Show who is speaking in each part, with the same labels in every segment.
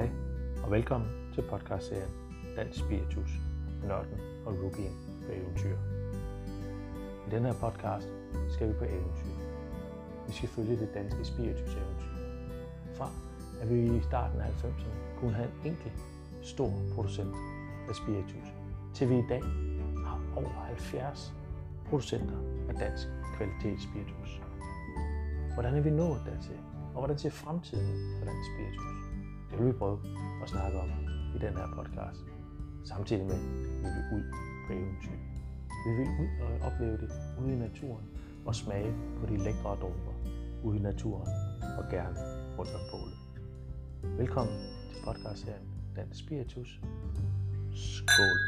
Speaker 1: Hej og velkommen til podcastserien Dansk Spiritus, Nørden og Rookien på eventyr. I den her podcast skal vi på eventyr. Vi skal følge det danske spiritus eventyr. Fra at vi i starten af 90'erne kunne have en enkelt stor producent af spiritus, til vi i dag har over 70 producenter af dansk kvalitetsspiritus. Hvordan er vi nået dertil? Og hvordan ser fremtiden for dansk spiritus? Det vil vi prøve at snakke om i den her podcast. Samtidig med, at vi vil ud på eventyr. Vi vil ud og opleve det ude i naturen og smage på de lækre dråber ude i naturen og gerne rundt om bålet. Velkommen til podcastserien Dansk Spiritus. Skål!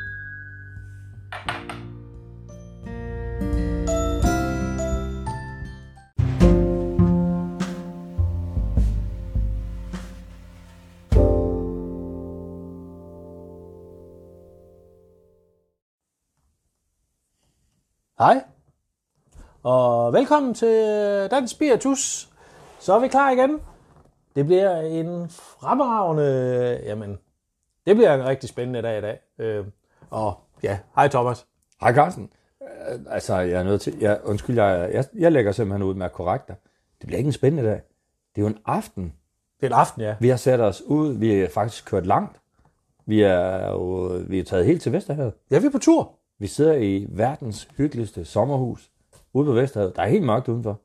Speaker 1: Hej, og velkommen til Dansk Spiritus. Så er vi klar igen. Det bliver en fremragende, jamen, det bliver en rigtig spændende dag i dag. Øh, og ja, hej Thomas.
Speaker 2: Hej Carsten. Øh, Altså, jeg er nødt til... Jeg, undskyld, jeg, jeg, jeg lægger simpelthen ud med at korrekte dig. Det bliver ikke en spændende dag. Det er jo en aften.
Speaker 1: Det er en aften, ja.
Speaker 2: Vi har sat os ud. Vi er faktisk kørt langt. Vi er jo vi er taget helt til Vesterhavet.
Speaker 1: Ja, vi er på tur.
Speaker 2: Vi sidder i verdens hyggeligste sommerhus ude på Vesterhavet. Der er helt mørkt udenfor.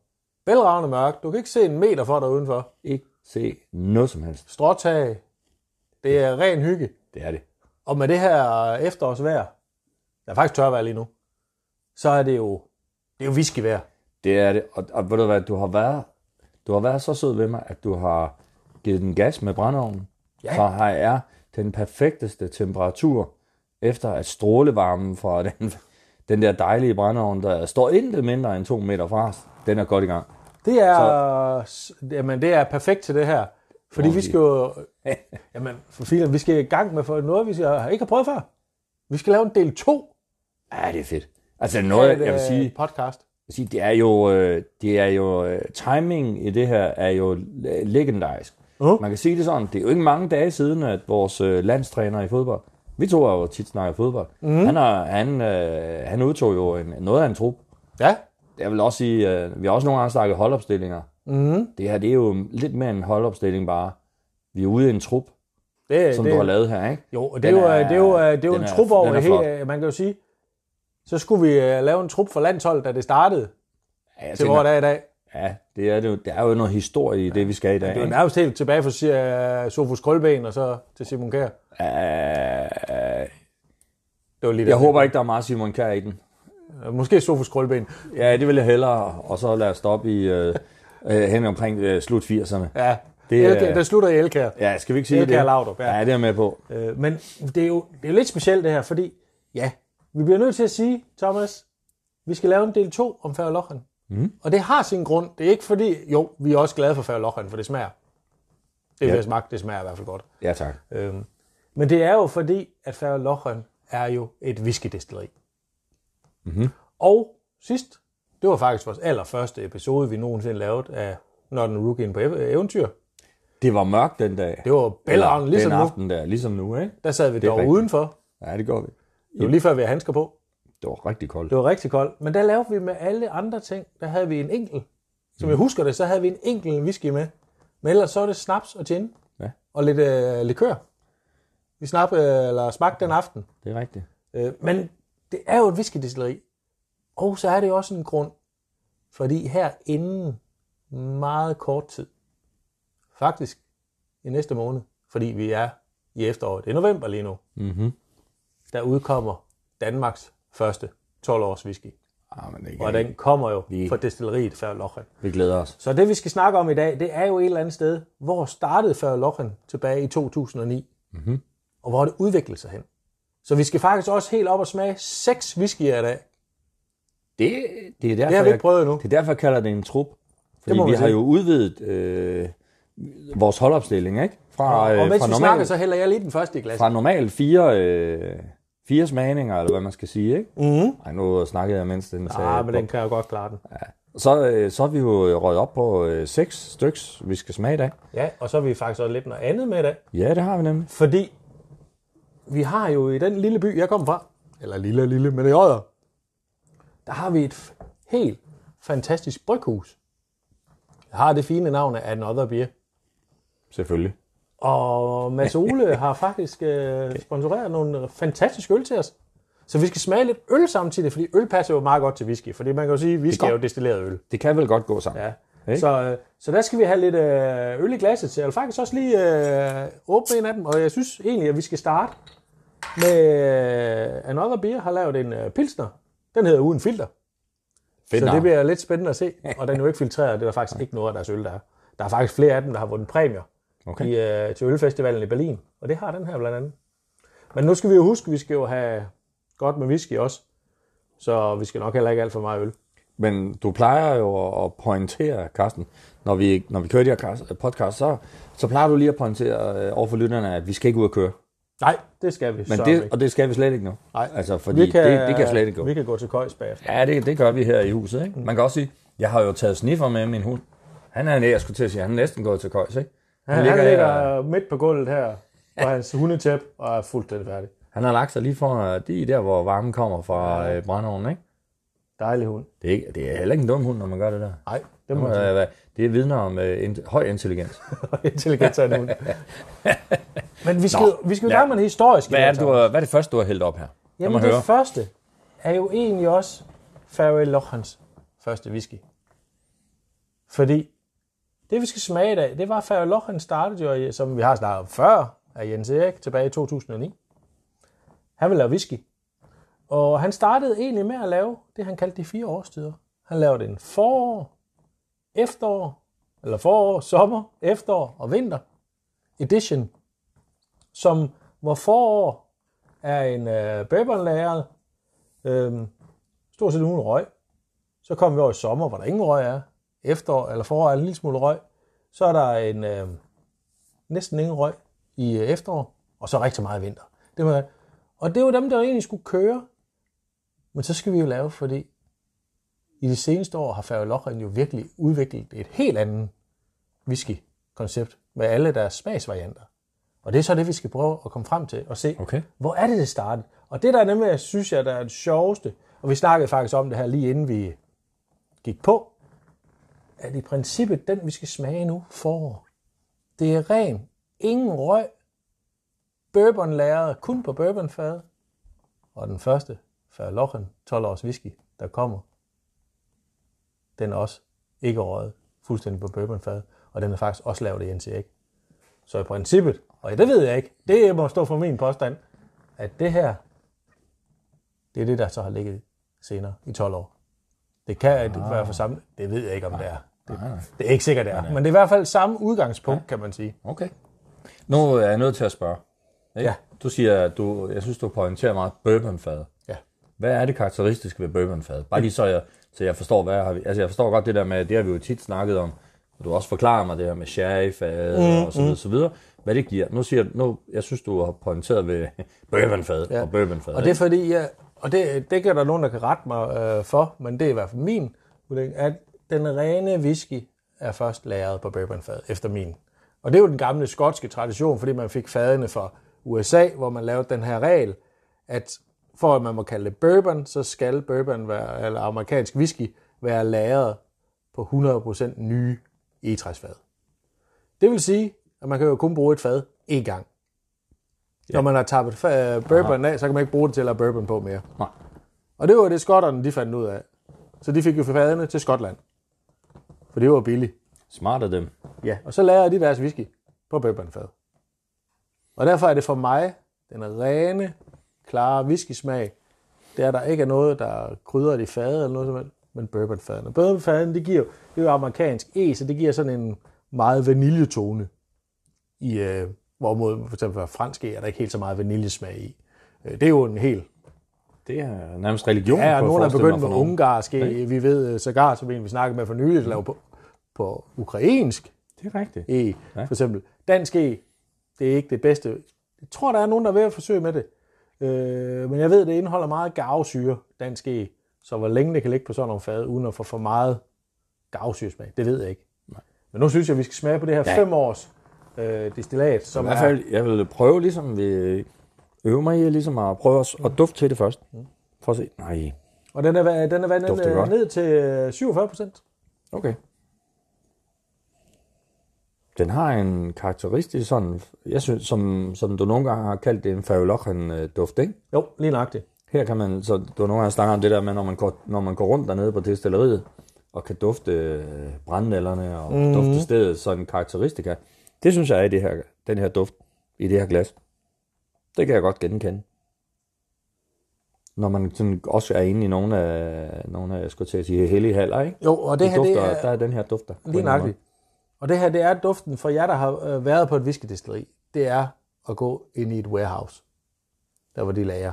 Speaker 1: Bælragende mørk. Du kan ikke se en meter for dig udenfor.
Speaker 2: Ikke se noget som helst.
Speaker 1: Stråtag. Det er ren hygge.
Speaker 2: Det er det.
Speaker 1: Og med det her efterårsvejr, der er faktisk tørvejr lige nu, så er det jo, det er jo whiskyvejr.
Speaker 2: Det er det. Og, og ved du hvad, du har været, du har været så sød ved mig, at du har givet den gas med brændeovnen.
Speaker 1: Ja.
Speaker 2: Så har jeg den perfekteste temperatur, efter at strålevarmen fra den, den der dejlige brændeovn, der står intet mindre end to meter fra os, den er godt i gang.
Speaker 1: Det er, så... jamen, det er perfekt til det her. Fordi vi skal jo, jamen, for filen, vi skal i gang med for noget, vi skal, ikke har prøvet før. Vi skal lave en del 2
Speaker 2: Ja, det er fedt. Altså noget, jeg vil
Speaker 1: et,
Speaker 2: sige,
Speaker 1: øh, podcast.
Speaker 2: jeg vil sige det er jo, øh, det er jo øh, timing i det her er jo le- legendarisk.
Speaker 1: Uh.
Speaker 2: Man kan sige det sådan, det er jo ikke mange dage siden, at vores øh, landstræner i fodbold, vi to har jo tit snakket fodbold, mm. han, har, han, øh, han udtog jo en, noget af en trup.
Speaker 1: Ja,
Speaker 2: Jeg vil også sige, øh, vi har også nogle gange snakket holdopstillinger.
Speaker 1: mm.
Speaker 2: Det her, det er jo lidt mere en holdopstilling bare. Vi er ude i en trup,
Speaker 1: det,
Speaker 2: som
Speaker 1: det,
Speaker 2: du har lavet her, ikke?
Speaker 1: Jo, og det er
Speaker 2: Den
Speaker 1: jo,
Speaker 2: er-
Speaker 1: det er jo, det er jo en
Speaker 2: er-
Speaker 1: trup over
Speaker 2: er
Speaker 1: det hele. Man kan jo sige, så skulle vi øh, lave en trup for landsholdet, da det startede,
Speaker 2: Ja,
Speaker 1: til hvor der er i dag.
Speaker 2: Ja det er, det, jo, det er jo noget historie i det, vi skal i dag.
Speaker 1: Det er jo nærmest helt tilbage fra uh, Sofus Krølben og så til Simon Kjær.
Speaker 2: Øh,
Speaker 1: Det var lige
Speaker 2: jeg
Speaker 1: det.
Speaker 2: håber ikke, der er meget Simon Kjær i den.
Speaker 1: Måske Sofus Krølben.
Speaker 2: Ja, det vil jeg hellere, og så lade os stoppe i øh, øh, hen omkring øh, slut 80'erne.
Speaker 1: Ja,
Speaker 2: Det
Speaker 1: Elkær, der slutter i Elkær.
Speaker 2: Ja, skal vi ikke sige
Speaker 1: Elkær
Speaker 2: det?
Speaker 1: Laudrup, ja.
Speaker 2: ja. det er med på.
Speaker 1: Øh, men det er, jo, det er jo lidt specielt det her, fordi ja, vi bliver nødt til at sige, Thomas, vi skal lave en del 2 om Færre Lochen. Mm. Og det har sin grund. Det er ikke fordi, jo, vi er også glade for Færre for det smager. Det er
Speaker 2: Ja.
Speaker 1: smagt, det smager i hvert fald godt.
Speaker 2: Ja, tak.
Speaker 1: Øhm, men det er jo fordi, at Færre er jo et whiskydestilleri.
Speaker 2: Mhm.
Speaker 1: Og sidst, det var faktisk vores allerførste episode, vi nogensinde lavede af Nørden Rookien på ev- eventyr.
Speaker 2: Det var mørkt den dag.
Speaker 1: Det var bælragende, ligesom
Speaker 2: den
Speaker 1: nu.
Speaker 2: aften der, ligesom nu, ikke?
Speaker 1: Der sad vi dog udenfor.
Speaker 2: Ja, det går vi.
Speaker 1: Var lige før vi havde handsker på.
Speaker 2: Det var rigtig koldt.
Speaker 1: Det var rigtig koldt. Men der lavede vi med alle andre ting. Der havde vi en enkelt. Som jeg husker det, så havde vi en enkelt whisky med. Men ellers så var det snaps og gin.
Speaker 2: Ja.
Speaker 1: Og lidt øh, likør. Vi snap, øh, eller smagte den aften.
Speaker 2: Det er rigtigt.
Speaker 1: Øh, men det er jo et whiskydestilleri. Og så er det jo også en grund. Fordi her inden meget kort tid, faktisk i næste måned, fordi vi er i efteråret, det er november lige nu,
Speaker 2: Mhm.
Speaker 1: der udkommer Danmarks første 12-års whisky.
Speaker 2: Ah, men det
Speaker 1: Og den kommer jo
Speaker 2: Vi-
Speaker 1: fra destilleriet Færlochen.
Speaker 2: Vi glæder os.
Speaker 1: Så det vi skal snakke om i dag, det er jo et eller andet sted, hvor startede Færlochen tilbage i 2009,
Speaker 2: Mhm.
Speaker 1: og hvor det udviklet sig hen. Så vi skal faktisk også helt op og smage seks whiskyer i dag.
Speaker 2: Det, det er derfor,
Speaker 1: Det har vi ikke prøvet endnu.
Speaker 2: det er derfor, jeg kalder det en trup. Fordi vi
Speaker 1: man
Speaker 2: har jo udvidet øh, vores holdopstilling, ikke? Fra,
Speaker 1: Og
Speaker 2: øh,
Speaker 1: mens
Speaker 2: fra,
Speaker 1: vi snakker,
Speaker 2: normal,
Speaker 1: så hælder jeg lige den første i glas.
Speaker 2: fra normalt fire, øh, fire smagninger, eller hvad man skal sige, ikke?
Speaker 1: Mhm.
Speaker 2: Ej, nu snakkede jeg, mens den sagde...
Speaker 1: Ah, men den kan jeg godt klare den.
Speaker 2: Så, øh, så er vi jo røget op på øh, seks styks, vi skal smage i dag.
Speaker 1: Ja, og så er vi faktisk også lidt noget andet med i dag.
Speaker 2: Ja, det har vi nemlig.
Speaker 1: Fordi vi har jo i den lille by, jeg kommer fra, eller lille lille, men i Odder, der har vi et helt fantastisk bryghus. Jeg har det fine navn af Another Beer.
Speaker 2: Selvfølgelig.
Speaker 1: Og Mads Ole har faktisk øh, sponsoreret nogle fantastiske øl til os. Så vi skal smage lidt øl samtidig, fordi øl passer jo meget godt til whisky. Fordi man kan jo sige, at whisky er jo destilleret øl.
Speaker 2: Det kan vel godt gå sammen.
Speaker 1: Ja.
Speaker 2: Ikke?
Speaker 1: Så, øh, så der skal vi have lidt øh, øl i glasset til. Jeg vil faktisk også lige øh, åbne en af dem, og jeg synes egentlig, at vi skal starte med øh, Another Beer har lavet en øh, pilsner. Den hedder Uden Filter.
Speaker 2: Fedt
Speaker 1: så det bliver lidt spændende at se. Og den er jo ikke filtreret, det er der faktisk ikke noget af deres øl, der er. Der er faktisk flere af dem, der har vundet præmier
Speaker 2: Okay.
Speaker 1: i, øh, til Ølfestivalen i Berlin. Og det har den her blandt andet. Men nu skal vi jo huske, vi skal jo have godt med whisky også. Så vi skal nok heller ikke alt for meget øl.
Speaker 2: Men du plejer jo at pointere, Carsten, når vi, når vi kører de her podcast, så, så plejer du lige at pointere øh, over for lytterne, at vi skal ikke ud og køre.
Speaker 1: Nej, det skal vi.
Speaker 2: Men det,
Speaker 1: ikke.
Speaker 2: og det skal vi slet ikke nu.
Speaker 1: Nej,
Speaker 2: Altså, fordi
Speaker 1: vi kan,
Speaker 2: det, det kan slet ikke gå.
Speaker 1: Vi kan gå til køjs bagefter.
Speaker 2: Ja, det, det gør vi her i huset. Ikke? Man kan også sige, jeg har jo taget sniffer med min hund. Han er, jeg skulle til at sige, han er næsten gået til køjs, ikke?
Speaker 1: Han, han ligger,
Speaker 2: her-
Speaker 1: ligger midt på gulvet her på hans hundetæp og er fuldstændig færdig.
Speaker 2: Han har lagt sig lige for de der, hvor varmen kommer fra ja. brændeovnen, ikke?
Speaker 1: Dejlig hund.
Speaker 2: Det er, ikke, det er heller ikke en dum hund, når man gør det der.
Speaker 1: Nej, det må man
Speaker 2: øh, det vidner om øh, in, høj intelligens.
Speaker 1: Intelligens af en hund. Men vi skal,
Speaker 2: Nå.
Speaker 1: vi skal jo
Speaker 2: Ja.
Speaker 1: gang med det historiske.
Speaker 2: Hvad er det, du, har- hvad er det første, du har hældt op her?
Speaker 1: Jamen det
Speaker 2: høre.
Speaker 1: første er jo egentlig også Fairway Lochans første whisky. Fordi det vi skal smage i dag, det var Fairway startede jo, som vi har snakket om før, af Jens Erik tilbage i 2009. Han ville lave whisky. Og han startede egentlig med at lave det, han kaldte de fire årstider. Han lavede en forår, efterår, eller forår, sommer, efterår og vinter edition, som hvor forår er en øh, bourbonlager, øh, stort set uden røg. Så kom vi over i sommer, hvor der ingen røg er. Efterår eller forår er en lille smule røg. Så er der en øh, næsten ingen røg i øh, efterår, og så rigtig meget vinter. Det må, og det var dem, der egentlig skulle køre. Men så skal vi jo lave, fordi i de seneste år har Færølocheren jo virkelig udviklet et helt andet whisky-koncept med alle deres smagsvarianter. Og det er så det, vi skal prøve at komme frem til og se,
Speaker 2: Okay.
Speaker 1: hvor er det, det startede. Og det der er nemlig, jeg synes jeg, der er det sjoveste, og vi snakkede faktisk om det her lige inden vi gik på, at i princippet den, vi skal smage nu, forår, det er ren, ingen røg, bourbonlæret, kun på bourbonfad, og den første, Færlochen 12 års whisky, der kommer, den er også ikke røget fuldstændig på bourbonfad, og den er faktisk også lavet i Jens Så i princippet, og det ved jeg ikke, det må stå for min påstand, at det her, det er det, der så har ligget senere i 12 år. Det kan ah. være for samme, det ved jeg ikke, om det er. Det, det er ikke sikkert, det er. Men det er i hvert fald samme udgangspunkt, kan man sige.
Speaker 2: Okay. Nu er jeg nødt til at spørge. Ikke?
Speaker 1: Ja.
Speaker 2: Du siger, at du, jeg synes, du pointerer meget bourbonfad.
Speaker 1: Ja.
Speaker 2: Hvad er det karakteristiske ved bourbonfad? Bare lige så jeg, så jeg forstår, hvad har vi... Altså, jeg forstår godt det der med, det har vi jo tit snakket om. Og du også forklarer mig det her med sherryfad mm, og så videre, så videre. Hvad det giver. Nu siger jeg, nu, jeg synes, du har pointeret ved bourbonfad ja. og bourbonfad.
Speaker 1: Og det er fordi, jeg, og det, det kan der nogen, der kan rette mig øh, for, men det er i hvert fald min vurdering, at den rene whisky er først lagret på bourbonfad, efter min. Og det er jo den gamle skotske tradition, fordi man fik fadene fra USA, hvor man lavede den her regel, at for at man må kalde det bourbon, så skal bourbon være, eller amerikansk whisky være lagret på 100% nye egetræsfad. Det vil sige, at man kan jo kun bruge et fad én gang. Ja. Når man har tappet fa- bourbon af, så kan man ikke bruge det til at lave bourbon på mere.
Speaker 2: Nej.
Speaker 1: Og det var det, skotterne de fandt ud af. Så de fik jo fadene til Skotland. For det var billigt.
Speaker 2: Smart af dem.
Speaker 1: Ja, og så lavede de deres whisky på bourbonfad. Og derfor er det for mig den rene, klare whisky-smag. Det er, der ikke er noget, der krydrer i fadet eller noget som helst, men bourbonfaden. Og bourbonfaden, det giver det er jo amerikansk e, så det giver sådan en meget vaniljetone. I, øh, hvorimod for eksempel fransk er der ikke helt så meget vaniljesmag i. Øh, Det er jo en helt
Speaker 2: Det er nærmest religion.
Speaker 1: Ja, og nogen er begyndt med ungarsk. Vi ved øh, sågar, som en vi snakkede med for nylig, der laver på, på ukrainsk
Speaker 2: Det er rigtigt.
Speaker 1: e, for eksempel. Dansk e, det er ikke det bedste. Jeg tror, der er nogen, der er ved at forsøge med det. Øh, men jeg ved, det indeholder meget garvesyre, dansk e. Så hvor længe det kan ligge på sådan nogle fad, uden at få for meget gavsyresmag. Det ved jeg ikke. Men nu synes jeg, vi skal smage på det her
Speaker 2: Ja.
Speaker 1: 5 års øh, destillat,
Speaker 2: I
Speaker 1: som
Speaker 2: hvert
Speaker 1: er...
Speaker 2: fald, jeg vil prøve ligesom, vi øve mig i ligesom at prøve at, at dufte til det først. For at se. Nej,
Speaker 1: Og den er, den er vandet øh, ned til øh, 47 procent.
Speaker 2: okay. Den har en karakteristisk sådan, jeg synes, som, som du nogle gange har kaldt det en favolochen duft, ikke?
Speaker 1: Jo, lige nøjagtigt.
Speaker 2: Her kan man, så du nogle gange snakket om det der med, når man går, når man går rundt dernede på destilleriet, og kan dufte øh, brændnælderne og mm. dufte stedet, sådan karakteristika. Det synes jeg er i det her, den her duft, i det her glas. Det kan jeg godt genkende. Når man sådan også er inde i nogle af, nogle af jeg skulle til at sige, hellige haller, ikke?
Speaker 1: Jo, og det
Speaker 2: Det
Speaker 1: her,
Speaker 2: dufter,
Speaker 1: det er
Speaker 2: der er den her dufter.
Speaker 1: lige nøjagtigt. Og det her, det er duften for jer, der har øh, været på et whiskydestilleri. Det er at gå ind i et warehouse. Der hvor de lager.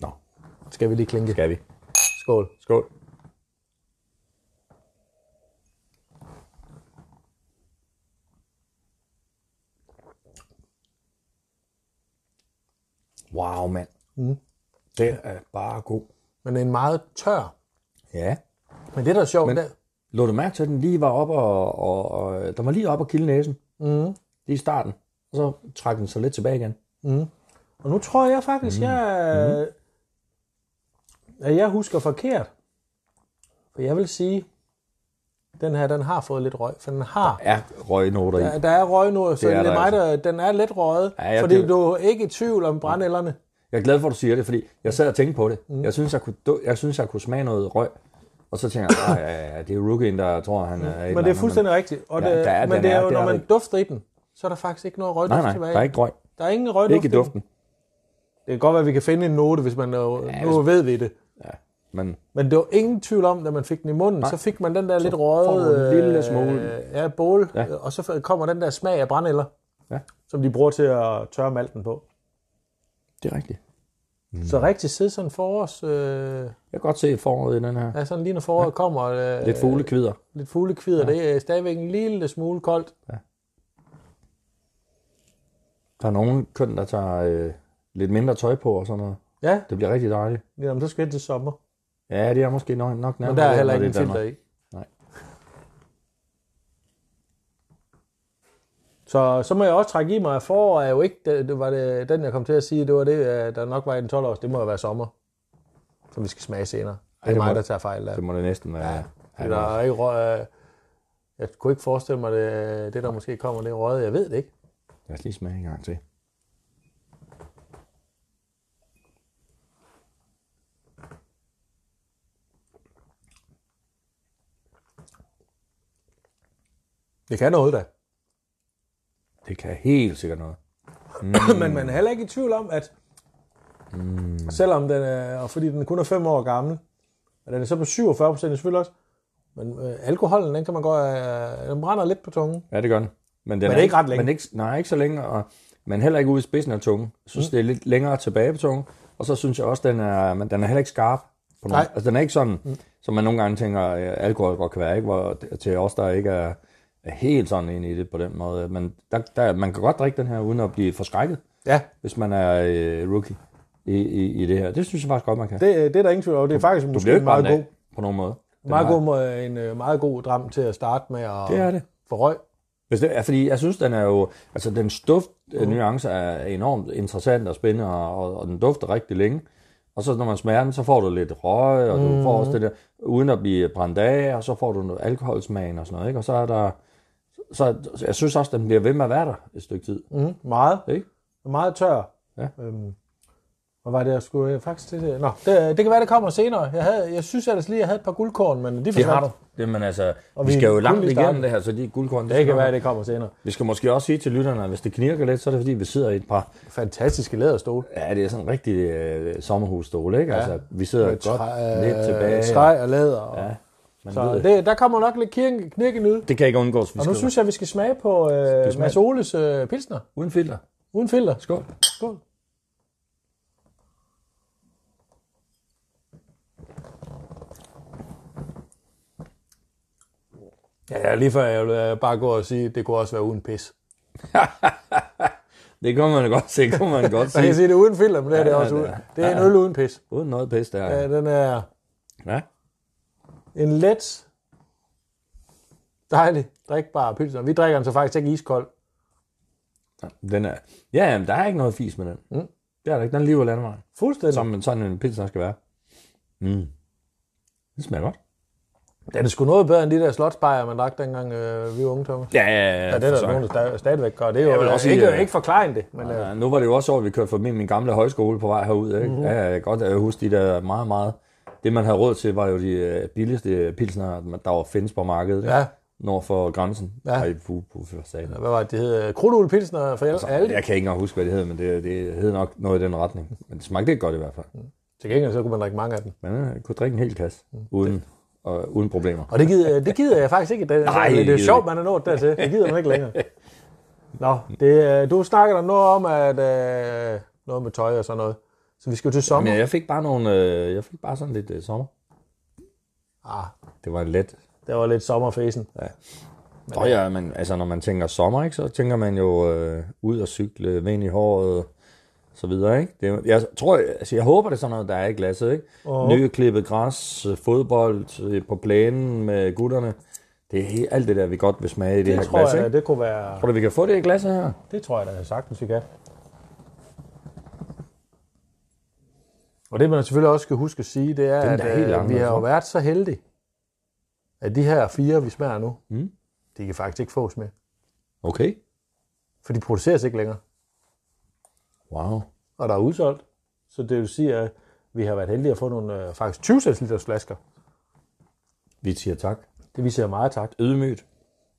Speaker 2: Nå.
Speaker 1: Skal vi lige klinke?
Speaker 2: Skal vi.
Speaker 1: Skål.
Speaker 2: Skål. Wow, mand.
Speaker 1: Mm.
Speaker 2: Det er bare god.
Speaker 1: Men en meget tør.
Speaker 2: Ja.
Speaker 1: Men det, der er sjovt,
Speaker 2: Men-
Speaker 1: der,
Speaker 2: Lå du mærke til, at den lige var op og, og, og den var lige op og kilde næsen?
Speaker 1: mm,
Speaker 2: Lige i starten. Og så trak den sig lidt tilbage igen.
Speaker 1: mm. Og nu tror jeg faktisk, mm. jeg, at jeg husker forkert. For jeg vil sige, den her, den har fået lidt røg. For den har,
Speaker 2: Er røgnoter i.
Speaker 1: der, der er røg nu, så
Speaker 2: Det
Speaker 1: det
Speaker 2: er
Speaker 1: det er
Speaker 2: der
Speaker 1: mig, der, den er lidt røget.
Speaker 2: Ja,
Speaker 1: fordi
Speaker 2: kan-
Speaker 1: du er ikke i tvivl om brændælderne.
Speaker 2: Jeg er glad for, at du siger det, fordi jeg sad og tænkte på det. Mm. Jeg, synes, jeg, kunne, jeg synes, jeg kunne smage noget røg. Og så tænker jeg, "Ej, ja, ja, det er rookien, der tror, han er eller
Speaker 1: Men det er
Speaker 2: andet."
Speaker 1: fuldstændig rigtigt. Og
Speaker 2: Ja,
Speaker 1: det,
Speaker 2: der er-
Speaker 1: men det er
Speaker 2: er-
Speaker 1: jo,
Speaker 2: det
Speaker 1: når man dufter i den, så er der faktisk ikke noget røgduft
Speaker 2: Nej, nej,
Speaker 1: tilbage.
Speaker 2: der er ikke røg.
Speaker 1: der er ingen røgduft
Speaker 2: Ikke i duften.
Speaker 1: Det kan godt være, at vi kan finde en note, hvis man øh, nu ved vi det.
Speaker 2: Ja, men
Speaker 1: Men det var ingen tvivl om, da man fik den i munden, Nej. så fik man den der lidt
Speaker 2: du en lille
Speaker 1: øh,
Speaker 2: smule.
Speaker 1: Ja, bål.
Speaker 2: Ja.
Speaker 1: Ja. Og så kommer den der smag af brændelder,
Speaker 2: Ja.
Speaker 1: som de bruger til at tørre malten på.
Speaker 2: det er rigtigt.
Speaker 1: Mm. Så rigtig sidde sådan forårs... Øh,
Speaker 2: Jeg kan godt se foråret i den her.
Speaker 1: ja, sådan lige når foråret ja. kommer... Øh,
Speaker 2: Lidt fuglekvider.
Speaker 1: Lidt fuglekvider. Ja. Det er stadigvæk en lille smule koldt.
Speaker 2: Der er nogle køn, der tager øh, lidt mindre tøj på og sådan noget.
Speaker 1: Ja,
Speaker 2: Det bliver rigtig dejligt.
Speaker 1: jamen, så skal vi til sommer.
Speaker 2: Ja, det er måske nok, nok nærmere.
Speaker 1: Men der er
Speaker 2: det,
Speaker 1: heller ikke
Speaker 2: det
Speaker 1: en
Speaker 2: er
Speaker 1: filter i.
Speaker 2: Nej.
Speaker 1: Så, så må jeg også trække i mig, at forår er jo ikke, det, det var det, den jeg kom til at sige, det var det, øh, der nok var i den 12 års, det må jo være sommer, som vi skal smage senere. Det er
Speaker 2: det
Speaker 1: mig,
Speaker 2: må-
Speaker 1: der tager fejl der.
Speaker 2: Det må det næsten være. Ja.
Speaker 1: Ja, der er ikke røg, øh, jeg kunne ikke forestille mig, det, det der måske kommer, det røget, jeg ved det ikke.
Speaker 2: Lad os lige smage en gang til.
Speaker 1: Det kan noget da.
Speaker 2: Det kan helt sikkert noget.
Speaker 1: Men man er heller ikke i tvivl om, at mm. selvom den er, og fordi den kun er 5 år gammel, og den er så på 47 procent selvfølgelig også, men øh, alkoholen, den kan man godt, øh, den brænder lidt på tungen.
Speaker 2: Ja, det gør den. Men, den
Speaker 1: Men ikke ret længe.
Speaker 2: Men ikke, nej, ikke så længe. Og, men heller ikke ude i spidsen af tungen. Jeg synes, mm. det er lidt længere tilbage på tungen. Og så synes jeg også, den er, men den er heller ikke skarp. På nogen,
Speaker 1: Nej.
Speaker 2: altså, den er ikke sådan, mm. som man nogle gange tænker, øh, alkohol godt kan være. Ikke? Hvor, til os, der ikke er, er helt sådan ind i det på den måde. Men der, der, man kan godt drikke den her, uden at blive forskrækket,
Speaker 1: Ja,
Speaker 2: hvis man er øh, rookie i, i, i det her. Det synes jeg faktisk godt, man kan.
Speaker 1: det, det er der ingen tvivl om. Det er faktisk
Speaker 2: du
Speaker 1: måske
Speaker 2: ikke
Speaker 1: meget god,
Speaker 2: på nogen måde. Den
Speaker 1: meget
Speaker 2: har-
Speaker 1: god, må- en øh, meget god dram til at starte med at
Speaker 2: Det er det.
Speaker 1: få røg.
Speaker 2: Hvis det er, fordi jeg synes, den er jo, altså den stuft mm. nuance er enormt interessant og spændende, og, og, den dufter rigtig længe. Og så når man smager den, så får du lidt røg, og du får også det der, uden at blive brændt af, og så får du noget alkoholsmagen og sådan noget, ikke? Og så er der, så jeg synes også, den bliver ved med at være der et stykke tid,
Speaker 1: Mm, meget.
Speaker 2: ikke?
Speaker 1: Meget tør.
Speaker 2: Ja.
Speaker 1: Øhm, hvad var det, jeg skulle faktisk til det? Nå, det, det kan være, det kommer senere. Jeg, havde, jeg synes ellers lige, jeg havde et par guldkorn, men de
Speaker 2: Det
Speaker 1: forsvandt.
Speaker 2: har du. Det, men altså,
Speaker 1: Og
Speaker 2: vi skal jo langt igennem det her, så de guldkorn,
Speaker 1: Det kan
Speaker 2: skal
Speaker 1: være, det kommer senere.
Speaker 2: Vi skal måske også sige til lytterne, at hvis det knirker lidt, så er det fordi, vi sidder i et par,
Speaker 1: Fantastiske læderstol.
Speaker 2: ja, det er sådan en rigtig øh, sommerhusstol, ikke? Ja. Altså, vi sidder
Speaker 1: Med
Speaker 2: godt
Speaker 1: træ-
Speaker 2: lidt tilbage.
Speaker 1: Streg og læder. Og,
Speaker 2: Ja, man
Speaker 1: så
Speaker 2: det.
Speaker 1: det, der kommer nok lidt kirke, knirke ud.
Speaker 2: Det kan ikke undgås, vi
Speaker 1: Og nu synes jeg, vi skal smage på øh? Mads Oles øh, pilsner.
Speaker 2: uden filter.
Speaker 1: Uden filter.
Speaker 2: Skål.
Speaker 1: Skål. Ja, ja, lige før jeg vil øh, bare gå og sige, at det kunne også være uden pis.
Speaker 2: Det kan man godt se, kan man godt
Speaker 1: Så jeg kan sige, det er uden filter, men det er det
Speaker 2: Ja,
Speaker 1: også uden. Det er en
Speaker 2: ja.
Speaker 1: øl uden pis.
Speaker 2: Uden noget pis der.
Speaker 1: Ja, den er
Speaker 2: Ja.
Speaker 1: En let Dejlig, drikbar pilsner. Vi drikker den så faktisk ikke iskold.
Speaker 2: Den er, ja, jamen, der er ikke noget fis med den.
Speaker 1: Mm.
Speaker 2: Det er der ikke. Den er af landevejen.
Speaker 1: Fuldstændig.
Speaker 2: Som en- sådan en pilsner skal være. Mm. Det smager godt.
Speaker 1: Den er sgu noget bedre end de der slotsbajer, man drak dengang øh, vi var unge, Thomas.
Speaker 2: Ja, ja, ja.
Speaker 1: Ja, det er der nogen, der stadig, stadigvæk gør. Det er jo øh,
Speaker 2: også
Speaker 1: ikke,
Speaker 2: sige, øh,
Speaker 1: ikke forklaring det, men øh,
Speaker 2: Ja, nu var det jo også så, at vi kørte forbi min gamle højskole på vej herud. Ikke? Mm-hmm. Ja, jeg kan godt huske de der meget, meget... Det, man havde råd til, var jo de øh, billigste pilsner, der var findes på markedet.
Speaker 1: ja,
Speaker 2: Nord for grænsen.
Speaker 1: Ja.
Speaker 2: I fu, fu, for sagen.
Speaker 1: hvad var det, det hed? Krudtuglepilsner for altså, alle.
Speaker 2: Jeg kan ikke engang huske, hvad det hed, men det, det hed nok noget i den retning. Men det smagte ikke godt i hvert fald.
Speaker 1: Til gengæld så kunne man drikke mange af dem.
Speaker 2: Men øh, jeg kunne drikke en hel kasse, uden, og, uden problemer.
Speaker 1: Og det gider, det gider jeg faktisk ikke. Det,
Speaker 2: Nej,
Speaker 1: det, er sjovt, man er nået dertil. Det gider man ikke længere. Nå, det, øh, du snakker der noget om, at øh, noget med tøj og sådan noget. Så vi skal jo til sommer.
Speaker 2: Men jeg fik bare nogle, øh, jeg fik bare sådan lidt øh, sommer.
Speaker 1: Ah,
Speaker 2: Det var let.
Speaker 1: det var lidt sommerfæsen.
Speaker 2: Og ja, men altså, når man tænker sommer, ikke, så tænker man jo øh, ud og cykle, vind i håret, så videre, ikke? Det, jeg tror, altså, jeg håber, det er sådan noget, der er i glasset, ikke?
Speaker 1: Åh.
Speaker 2: Nyklippet græs, øh, fodbold øh, på plænen med gutterne. Det er helt, alt det der, vi godt vil smage i det,
Speaker 1: Det
Speaker 2: her
Speaker 1: tror
Speaker 2: glas,
Speaker 1: jeg,
Speaker 2: ikke?
Speaker 1: det kunne være...
Speaker 2: Tror du, vi kan få det i glasset her?
Speaker 1: Det tror jeg da sagtens, vi kan. Og det, man selvfølgelig også skal huske at sige, det er,
Speaker 2: Den
Speaker 1: at
Speaker 2: helt
Speaker 1: øh, vi har jo været så heldige, at de her fire, vi smager nu,
Speaker 2: Mm.
Speaker 1: de kan faktisk ikke fås med.
Speaker 2: Okay.
Speaker 1: For de produceres ikke længere,
Speaker 2: Wow.
Speaker 1: og der er udsolgt. Så det vil sige, at vi har været heldige at få nogle øh, faktisk 20 liters flasker.
Speaker 2: Vi siger tak.
Speaker 1: Det viser jeg meget tak.
Speaker 2: Ydmygt.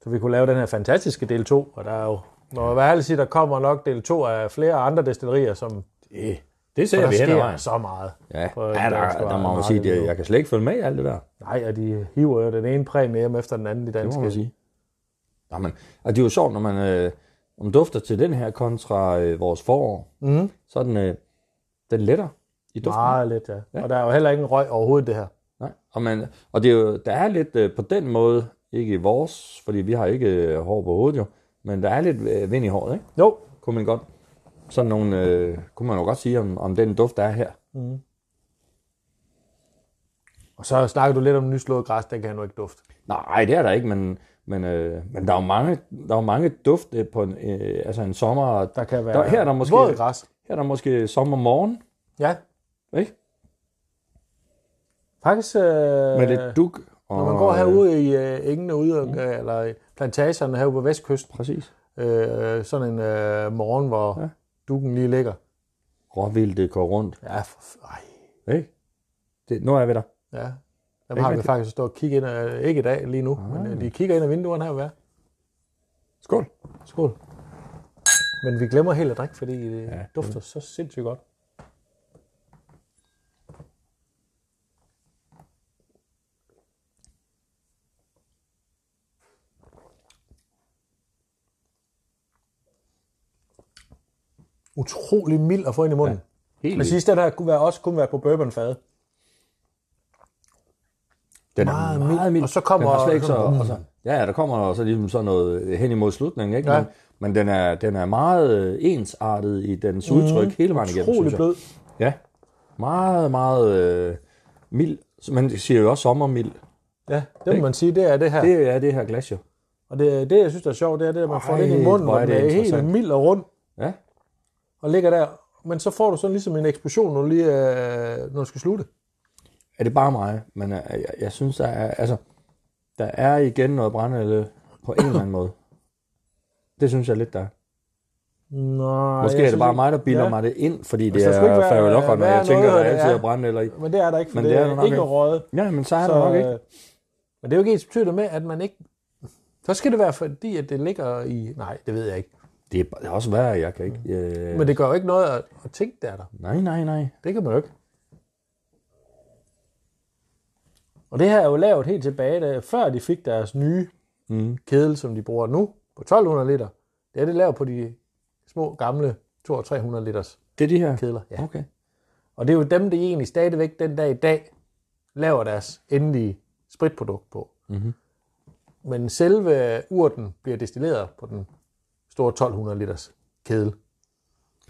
Speaker 1: Så vi kunne lave den her fantastiske del 2, og der er jo, når jeg vil sige, der kommer nok del 2 af flere andre destillerier, som
Speaker 2: Det, det ser vi hen ad
Speaker 1: sker
Speaker 2: vejen.
Speaker 1: så meget.
Speaker 2: Ja,
Speaker 1: på
Speaker 2: ja
Speaker 1: det
Speaker 2: der, der, må man sige,
Speaker 1: nu.
Speaker 2: jeg kan slet ikke følge med i alt det der.
Speaker 1: Nej, og de hiver jo den ene præmie hjem efter den anden, de
Speaker 2: Det må man sige. Nå, men, og det er jo sjovt, når man, øh, når man dufter til den her kontra øh, vores forår,
Speaker 1: Mm-hmm.
Speaker 2: så er den, øh, den letter i duften.
Speaker 1: Meget lidt, ja.
Speaker 2: Ja.
Speaker 1: Og der er jo heller ikke en røg overhovedet, det her.
Speaker 2: Nej. Og, man, og det er jo, der er lidt øh, på den måde, ikke i vores, fordi vi har ikke øh, hår på hovedet jo, men der er lidt øh, vind i håret, ikke?
Speaker 1: Jo.
Speaker 2: Kunne man godt, sådan nogle, øh, kunne man jo godt sige om, om den duft, der er her.
Speaker 1: Og så snakker du lidt om nyslået græs, den kan jeg nu ikke dufte.
Speaker 2: Nej, det er der ikke, men, men, øh, men der er jo mange, der er jo mange dufte på en, øh, altså en sommer.
Speaker 1: Der kan være
Speaker 2: Der- her er der måske-
Speaker 1: våd græs.
Speaker 2: Her er der måske sommermorgen,
Speaker 1: Ja,
Speaker 2: ikke?
Speaker 1: faktisk. Øh,
Speaker 2: Med lidt duk. Og,
Speaker 1: Når man går herude i øh, engene ude, øh, eller plantagerne herude på vestkysten,
Speaker 2: Præcis.
Speaker 1: øh, sådan en øh, morgen, hvor
Speaker 2: Ja.
Speaker 1: Dukken lige ligger.
Speaker 2: Råvildt, det går rundt.
Speaker 1: Ja, for, ej,
Speaker 2: Ikke? Det, nu er vi der.
Speaker 1: ja. Dem har vi
Speaker 2: rigtigt?
Speaker 1: faktisk stået og kigge ind, af, ikke i dag lige nu, ah. men øh, de kigger ind ad vinduerne her, hvad?
Speaker 2: Skål.
Speaker 1: Skål. Men vi glemmer helt at drikke, fordi det
Speaker 2: Ja,
Speaker 1: ja, dufter så sindssygt godt. Utrolig mild at få ind i munden. Ja,
Speaker 2: Helt
Speaker 1: Præcis, den her kunne være, også kunne være på bourbonfade.
Speaker 2: Den er
Speaker 1: meget
Speaker 2: meget,
Speaker 1: mild. Og så kommer-
Speaker 2: den slet ikke så,
Speaker 1: Mm.
Speaker 2: og så, ja, ja, der kommer så ligesom sådan noget hen imod slutningen, ikke?
Speaker 1: Ja.
Speaker 2: Men, men den, er, den er meget øh, ensartet i dens udtryk hele vejen igennem,
Speaker 1: Mm. Utrolig
Speaker 2: synes jeg.
Speaker 1: blød.
Speaker 2: Ja, meget, meget øh, mild. Man siger jo også sommermild.
Speaker 1: Ja, det må man sige, det er det her. Det.
Speaker 2: Er det her glas jo.
Speaker 1: Og det, det, jeg synes, der er sjovt, det er det, at man får det ind i
Speaker 2: Ej,
Speaker 1: munden,
Speaker 2: hvor det
Speaker 1: er helt mild og rund,
Speaker 2: Ja,
Speaker 1: og ligger der. Men så får du sådan ligesom en eksplosion, når du, lige, øh, når du skal slutte.
Speaker 2: er det bare mig, men øh, jeg, jeg synes, der er, altså, der er igen noget brændende på en eller anden måde. Det synes jeg lidt, der er.
Speaker 1: Nej,
Speaker 2: Måske
Speaker 1: jeg
Speaker 2: er det bare mig, der bilder
Speaker 1: ja.
Speaker 2: mig det ind, fordi det
Speaker 1: Altså, skulle
Speaker 2: er færgelokker, når
Speaker 1: være
Speaker 2: jeg tænker,
Speaker 1: noget,
Speaker 2: der
Speaker 1: det
Speaker 2: altid
Speaker 1: er.
Speaker 2: er brændt eller ikke.
Speaker 1: Men det er der ikke, for
Speaker 2: Men
Speaker 1: det,
Speaker 2: det er
Speaker 1: er
Speaker 2: nok
Speaker 1: ikke. røget.
Speaker 2: Ja, men så er det nok ikke.
Speaker 1: øh, Men det er jo ikke ens betydet med, at man ikke... Så skal det være fordi, at det ligger i... Nej, det ved jeg ikke.
Speaker 2: Det er, også værre, jeg kan ikke. Øh,
Speaker 1: Men det gør jo ikke noget at, at tænke, det er der.
Speaker 2: Nej, nej, nej.
Speaker 1: Det kan man jo ikke. Og det her er jo lavet helt tilbage, da, før de fik deres nye
Speaker 2: Mm.
Speaker 1: kedel, som de bruger nu, på 1200 liter. Det er det lavet på de små, gamle 200-300 liters
Speaker 2: Det er de her?
Speaker 1: kedler. Ja.
Speaker 2: Okay.
Speaker 1: Og det er jo dem, der egentlig stadigvæk den dag i dag laver deres endelige spritprodukt på.
Speaker 2: Mhm.
Speaker 1: Men selve urten bliver destilleret på den store 1200 liters kedel.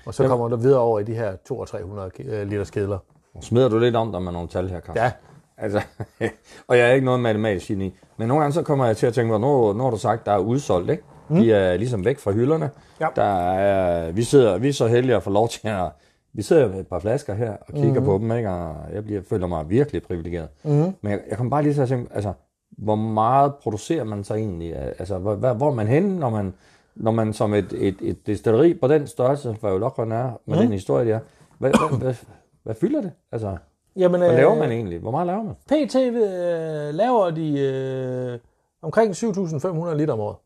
Speaker 1: Og så
Speaker 2: Jamen.
Speaker 1: kommer der videre over i de her 200-300 liters kedler.
Speaker 2: Smider du lidt om dig med nogle tal her, Carsten.
Speaker 1: Ja,
Speaker 2: Altså, og jeg er ikke noget matematisk geni. Men nogle gange så kommer jeg til at tænke, nu har du sagt, der er udsolgt, ikke? De er ligesom væk fra hylderne.
Speaker 1: Ja.
Speaker 2: Der er, vi, sidder, vi er så heldige at få lov til at... Vi sidder med et par flasker her og kigger mm-hmm. på dem, ikke? Og jeg bliver, føler mig virkelig privilegeret. Mm-hmm. Men jeg, jeg kommer bare lige til at tænke, altså, hvor meget producerer man så egentlig? Altså, hvor, hvor hvor er man henne, når man, når man som et, et, et destilleri på den størrelse, hvor jo Lokron er, med mm. den historie, der, hvad, hvad, hvad, hvad fylder det? Altså,
Speaker 1: Jamen,
Speaker 2: hvad laver
Speaker 1: øh,
Speaker 2: man egentlig? Hvor meget laver man?
Speaker 1: PT øh, laver de øh, omkring 7.500 liter om året.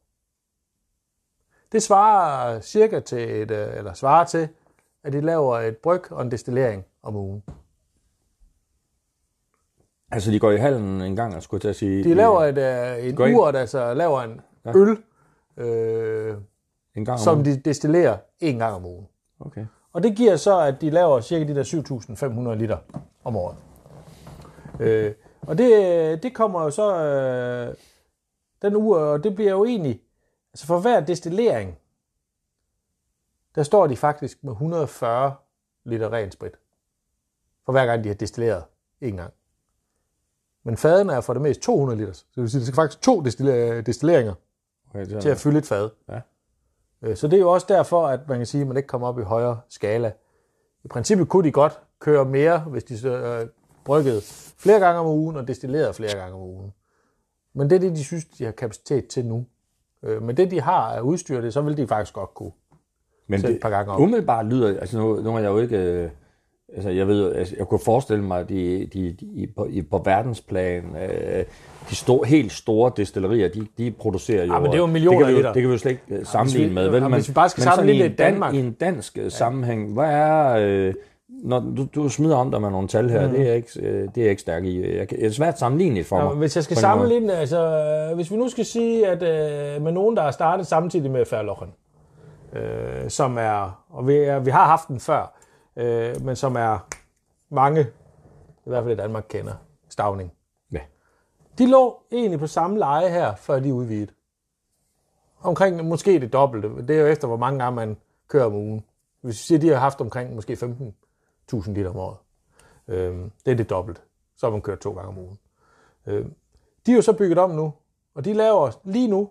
Speaker 1: Det svarer cirka til et, øh, eller svarer til, at de laver et bryg og en destillering om ugen.
Speaker 2: Altså, de går i hallen en gang, og skulle jeg til at sige...
Speaker 1: De laver et, øh, en ur, der så laver en ja. øl, øh,
Speaker 2: en gang om
Speaker 1: som
Speaker 2: ugen.
Speaker 1: de destillerer en gang om ugen.
Speaker 2: Okay.
Speaker 1: Og det giver så, at de laver cirka de der 7.500 liter om året. Øh, og det, det kommer jo så, øh, den uge, og det bliver jo egentlig, altså for hver destillering, der står de faktisk med 140 liter ren sprit. For hver gang de har destilleret en gang. Men fadene er for det mest 200 liter. Så det vil sige, der skal faktisk to destille- destilleringer
Speaker 2: okay det er
Speaker 1: til at fylde et fad.
Speaker 2: Ja.
Speaker 1: Øh, Så det er jo også derfor, at man kan sige, at man ikke kommer op i højere skala. I princippet kunne de godt køre mere, hvis de så, øh, bryggede flere gange om ugen og destillerede flere gange om ugen. Men det er det, de synes, de har kapacitet til nu. Øh, Men det, de har af udstyr, det, så vil de faktisk godt kunne.
Speaker 2: Men
Speaker 1: Sæt et
Speaker 2: det,
Speaker 1: par gange op.
Speaker 2: umiddelbart lyder, altså nu, nu er jeg jo ikke, øh, altså jeg ved, altså, jeg kunne forestille mig, at de, de, de på, i, på verdensplan, øh, de store, helt store destillerier, de, de producerer jo...
Speaker 1: Ja, men det er jo
Speaker 2: det
Speaker 1: millioner
Speaker 2: kan vi
Speaker 1: liter.
Speaker 2: det kan vi jo slet ikke øh, sammenligne
Speaker 1: vi-
Speaker 2: med, vel?
Speaker 1: ja,
Speaker 2: Men,
Speaker 1: hvis vi bare skal sammenligne
Speaker 2: i
Speaker 1: det
Speaker 2: en
Speaker 1: Danmark.
Speaker 2: Dan, I en dansk ja. sammenhæng, hvad er... Øh, når du, du smider om dig med nogle tal her, mm. det, er ikke, øh, det er ikke stærk i. Jeg, kan- det er svært sammenligneligt for
Speaker 1: Ja,
Speaker 2: mig.
Speaker 1: hvis jeg skal sammenligne, altså, øh, hvis vi nu skal sige, at øh, med nogen, der er startet samtidig med Færlochen, øh, som er, og vi, er, vi har haft den før, øh, men som er mange, i hvert fald i Danmark kender, Stavning.
Speaker 2: Ja.
Speaker 1: De lå egentlig på samme leje her, før de udvidede. Omkring måske det dobbelte. Det er jo efter, hvor mange gange man kører om ugen. Hvis vi siger, de har haft omkring måske 15.000 liter om året. Øhm, det er det dobbelt. Så har man kørt to gange om ugen. Øhm, de er jo så bygget om nu, og de laver lige nu,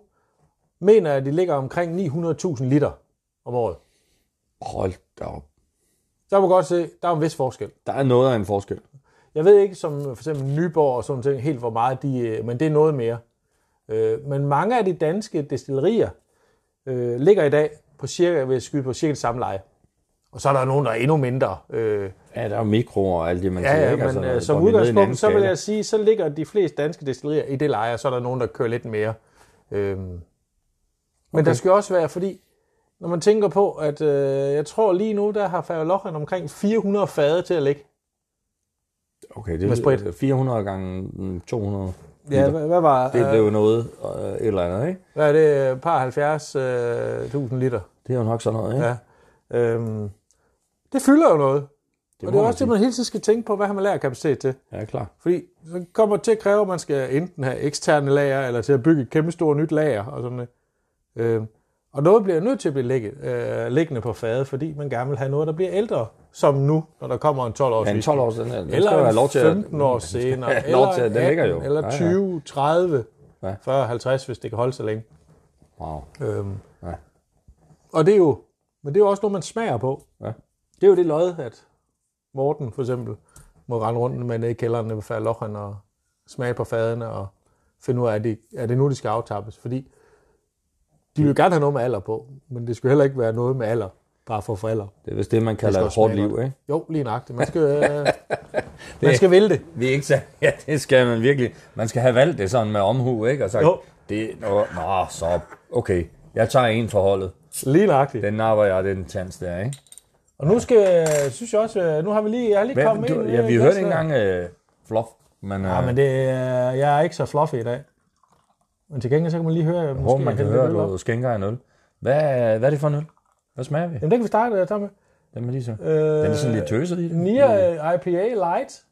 Speaker 1: mener jeg, at de ligger omkring 900.000 liter om året.
Speaker 2: Hold da op.
Speaker 1: Så kan man godt se, der er en vis forskel.
Speaker 2: Der er noget af en forskel.
Speaker 1: Jeg ved ikke, som for eksempel Nyborg og sådan ting, helt hvor meget de, øh, men det er noget mere. Øh, men mange af de danske destillerier øh, ligger i dag på cirka, jeg skyde på cirka det samme leje. Og så er der nogen, der er endnu mindre. Øh,
Speaker 2: Ja, der er mikro og alt det, man
Speaker 1: ja,
Speaker 2: siger.
Speaker 1: ja,
Speaker 2: ikke?
Speaker 1: men
Speaker 2: når
Speaker 1: øh, som udgangspunkt, så vil jeg sige, så ligger de fleste danske destillerier i det leje, og så er der nogen, der kører lidt mere. Øh, men okay. der skal også være, fordi når man tænker på, at øh, jeg tror lige nu, der har Færølochen omkring 400 fade til at ligge.
Speaker 2: Okay, det er 400 gange mm, 200.
Speaker 1: Ja, hvad, hvad var
Speaker 2: Det
Speaker 1: øh,
Speaker 2: blev jo noget, øh, et eller andet, ikke?
Speaker 1: Hvad er det? Et par 70 øh, liter.
Speaker 2: Det er jo nok sådan noget, ikke?
Speaker 1: Ja. Øhm, det fylder jo noget.
Speaker 2: Det
Speaker 1: og det er også det, man hele tiden skal tænke på, hvad har man lærer kapacitet til.
Speaker 2: Ja, klar.
Speaker 1: Fordi så kommer det til at kræve, at man skal enten have eksterne lager, eller til at bygge et kæmpe stort nyt lager. Og, sådan noget. Øhm, og noget bliver nødt til at blive ligge, øh, liggende på fadet, fordi man gerne vil have noget, der bliver ældre, som nu, når der kommer en 12 års
Speaker 2: Ja, en 12 års, den, den
Speaker 1: Eller
Speaker 2: skal have lov
Speaker 1: en
Speaker 2: til at...
Speaker 1: 15 år senere,
Speaker 2: have
Speaker 1: eller
Speaker 2: til at-
Speaker 1: en
Speaker 2: den ligger
Speaker 1: 18,
Speaker 2: jo.
Speaker 1: eller
Speaker 2: Ja, ja.
Speaker 1: 20, 30,
Speaker 2: Ja.
Speaker 1: 40, 50, hvis det kan holde sig længe.
Speaker 2: Wow.
Speaker 1: Øhm,
Speaker 2: Ja.
Speaker 1: Og det er jo, men det er jo også noget, man smager på.
Speaker 2: Ja.
Speaker 1: Det er jo det lod, at Morten for eksempel må rende rundt med nede i kælderen ved Færlochen og smage på fadene og finde ud af, er det, er det nu, de skal aftappes. Fordi de vil gerne have noget med alder på, men det skal heller ikke være noget med alder, bare for forældre.
Speaker 2: Det er vist det, man kalder et hårdt liv, ikke?
Speaker 1: Jo, lige nøjagtigt. Man skal, øh, man skal vælge det.
Speaker 2: Vi er ikke så... Ja, det skal man virkelig. Man skal have valgt det sådan med omhu, ikke? Og sagt,
Speaker 1: Jo.
Speaker 2: det, nå, nå, så, okay, jeg tager en forholdet.
Speaker 1: Lige nøjagtigt.
Speaker 2: Den napper jeg, den tjans der, ikke?
Speaker 1: Og nu skal, synes jeg også, øh, nu har vi lige, jeg har lige
Speaker 2: Hvad,
Speaker 1: kommet
Speaker 2: du,
Speaker 1: ind.
Speaker 2: ja,
Speaker 1: øh,
Speaker 2: vi hørte ikke engang uh, fluff, men
Speaker 1: Ja, men det, jeg er ikke så fluffy i dag. Men til gengæld så kan man lige høre,
Speaker 2: jeg håber, man kan høre, at du skænker en øl. Hvad, hvad er det for en øl? Hvad smager vi?
Speaker 1: Jamen, det kan vi starte, der med.
Speaker 2: Den er lige så.
Speaker 1: Øh,
Speaker 2: Den er sådan lidt tøset i den.
Speaker 1: Nia IPA Light.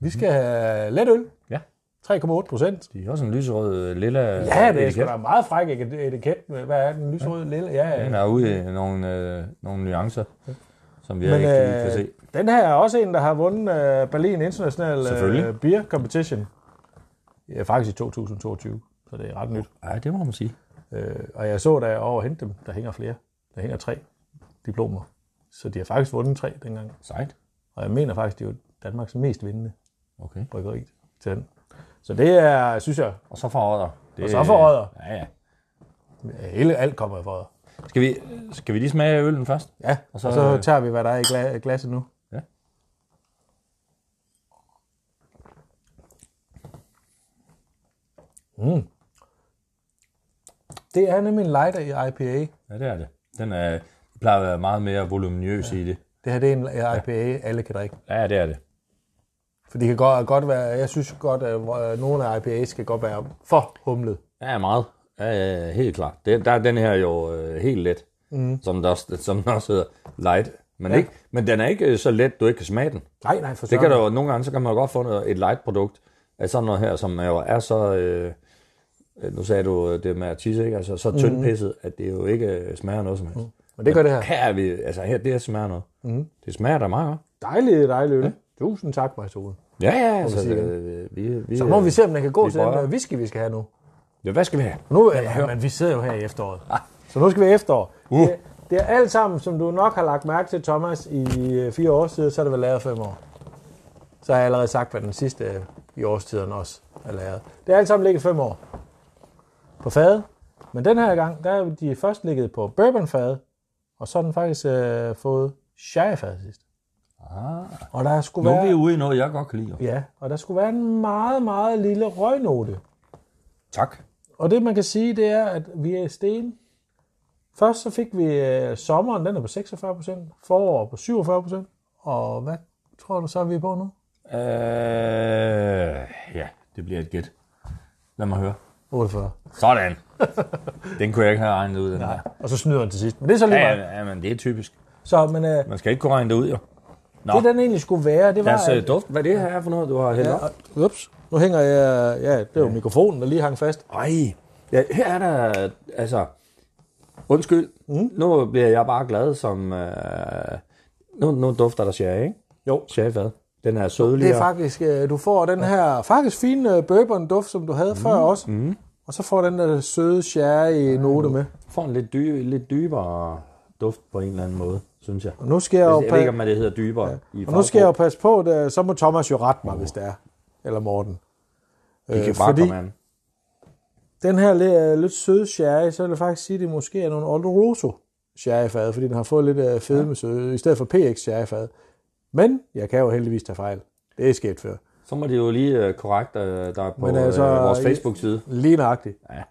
Speaker 1: Vi skal have let øl.
Speaker 2: Ja.
Speaker 1: 3,8 procent.
Speaker 2: De har også en lyserød øh, lilla
Speaker 1: Ja, det er sgu da meget fræk etiket. Hvad er den? Lille? Ja,
Speaker 2: Den
Speaker 1: ja.
Speaker 2: er ude i nogle, øh, nogle nuancer. som vi
Speaker 1: Men
Speaker 2: ikke lige kan
Speaker 1: øh,
Speaker 2: se.
Speaker 1: den her er også en, der har vundet øh, Berlin International øh, Beer Competition. Ja, faktisk i 2022, så det er ret nyt.
Speaker 2: Nej, det må man sige.
Speaker 1: Øh, og jeg så, da jeg over hente dem, der hænger flere. Der hænger tre diplomer. Så de har faktisk vundet tre dengang.
Speaker 2: Sejt.
Speaker 1: Og jeg mener faktisk, det er jo Danmarks mest vindende
Speaker 2: Okay.
Speaker 1: bryggeri til den. Så det er, synes jeg,
Speaker 2: Og så for Odder. Det,
Speaker 1: Og så for Odder.
Speaker 2: Ja, ja.
Speaker 1: hele alt kommer fra.
Speaker 2: Skal vi, skal vi lige smage øllen først?
Speaker 1: Ja, og så- og så tager vi, hvad der er i gla- glasset nu.
Speaker 2: Ja.
Speaker 1: Mm. Det er nemlig en lighter i IPA.
Speaker 2: Ja, det er det. Den er, plejer at være meget mere voluminøs ja. i det.
Speaker 1: Det her det er en IPA, alle kan drikke.
Speaker 2: Ja, det er det.
Speaker 1: For det kan godt, godt være, jeg synes godt, at øh, nogle af IPA's skal godt være for humlet.
Speaker 2: Ja, meget. Ja, ja, ja, helt klart. Det, der er den her jo øh, helt let, mm. som, der, også- som den også hedder light. Men,
Speaker 1: Ja.
Speaker 2: ja. ikke, men den er ikke øh, så let, du ikke kan smage den.
Speaker 1: Nej, nej, for
Speaker 2: Det kan der jo, nogle gange, så kan man jo godt få noget, et light produkt af sådan noget her, som jo er så, øh, nu sagde du øh, det med at tisse, ikke? Altså, så tyndpisset, at det jo ikke øh, smager noget som helst. Mm.
Speaker 1: Men det gør det her.
Speaker 2: Her er vi, altså her, det her smager noget. Mm. Det smager da meget godt.
Speaker 1: Dejligt, dejligt øl. Ja. Tusind tak, Majtone.
Speaker 2: Ja, ja, altså,
Speaker 1: det.
Speaker 2: øh, vi, vi,
Speaker 1: Så må vi se, om den kan gå
Speaker 2: vi
Speaker 1: til den
Speaker 2: prøver.
Speaker 1: der whisky, vi skal have nu.
Speaker 2: Ja, hvad skal vi have?
Speaker 1: Nu, ja, men vi sidder jo her i efteråret. Så nu skal vi i efterår. Uh. Det, det er alt sammen, som du nok har lagt mærke til, Thomas, i øh, fire år siden, så er det vel lavet fem år. Så har jeg allerede sagt, hvad den sidste øh, i årstiderne også er lavet. Det er alt sammen ligget fem år på fade. Men den her gang, der er de først ligget på bourbonfade, og så har den faktisk øh, fået sherryfade sidst.
Speaker 2: Ah,
Speaker 1: Og der skulle
Speaker 2: nu er vi ude i noget, jeg godt kan lide.
Speaker 1: ja, og der skulle være en meget, meget lille røgnote.
Speaker 2: Tak.
Speaker 1: Og det man kan sige, det er, at vi er sten. Først så fik vi øh, sommeren, den er på 46%, forår på 47%, og hvad tror du så, vi er på nu?
Speaker 2: Øh, ja, det bliver et gæt. Lad mig høre.
Speaker 1: 48.
Speaker 2: Sådan. Den kunne jeg ikke have regnet ud, den her.
Speaker 1: Og så snyder den til sidst. Men det er så lige
Speaker 2: Ja,
Speaker 1: meget.
Speaker 2: ja, men det er typisk.
Speaker 1: Så, men øh,
Speaker 2: Man skal ikke kunne regne det ud, jo. Nå,
Speaker 1: det den egentlig skulle være, det var...
Speaker 2: lad os
Speaker 1: at-
Speaker 2: øh, duft. Hvad er det her er for noget, du har hældt
Speaker 1: ja,
Speaker 2: op?
Speaker 1: ups, nu hænger jeg... Ja, det er jo mikrofonen, der lige hang fast.
Speaker 2: Ej, ja, her er der, altså, undskyld, mm. nu bliver jeg bare glad som, øh, nu, nu dufter der sherry, ikke?
Speaker 1: Jo.
Speaker 2: Sherryfad. Den er
Speaker 1: Det
Speaker 2: sødlig.
Speaker 1: er faktisk... øh, Du får den her faktisk fine øh, bourbon-duft, som du havde før også. Mm. Og så får den der søde sherry-note med.
Speaker 2: får en lidt, dy, lidt dybere duft på en eller anden måde, synes jeg.
Speaker 1: Og nu skal jeg jo...
Speaker 2: Jeg, ved ikke, om det hedder dybere. Ja. I
Speaker 1: Og nu skal jeg jo passe på, det, så må Thomas jo rette mig, hvis det er. Eller Morten.
Speaker 2: Det kan
Speaker 1: øh,
Speaker 2: bare
Speaker 1: fordi-
Speaker 2: komme an.
Speaker 1: Den her lidt, lidt søde sherry, så vil jeg faktisk sige, at det måske er nogle Oloroso sherryfad, fordi den har fået lidt øh, fedme søde, i stedet for PX sherryfad. Men jeg kan jo heldigvis tage fejl. Det er sket før.
Speaker 2: Så må det jo lige uh, korrekt, uh, der er på
Speaker 1: Men
Speaker 2: Men
Speaker 1: altså,
Speaker 2: vores Facebook-side.
Speaker 1: Lige nøjagtigt.
Speaker 2: Ja.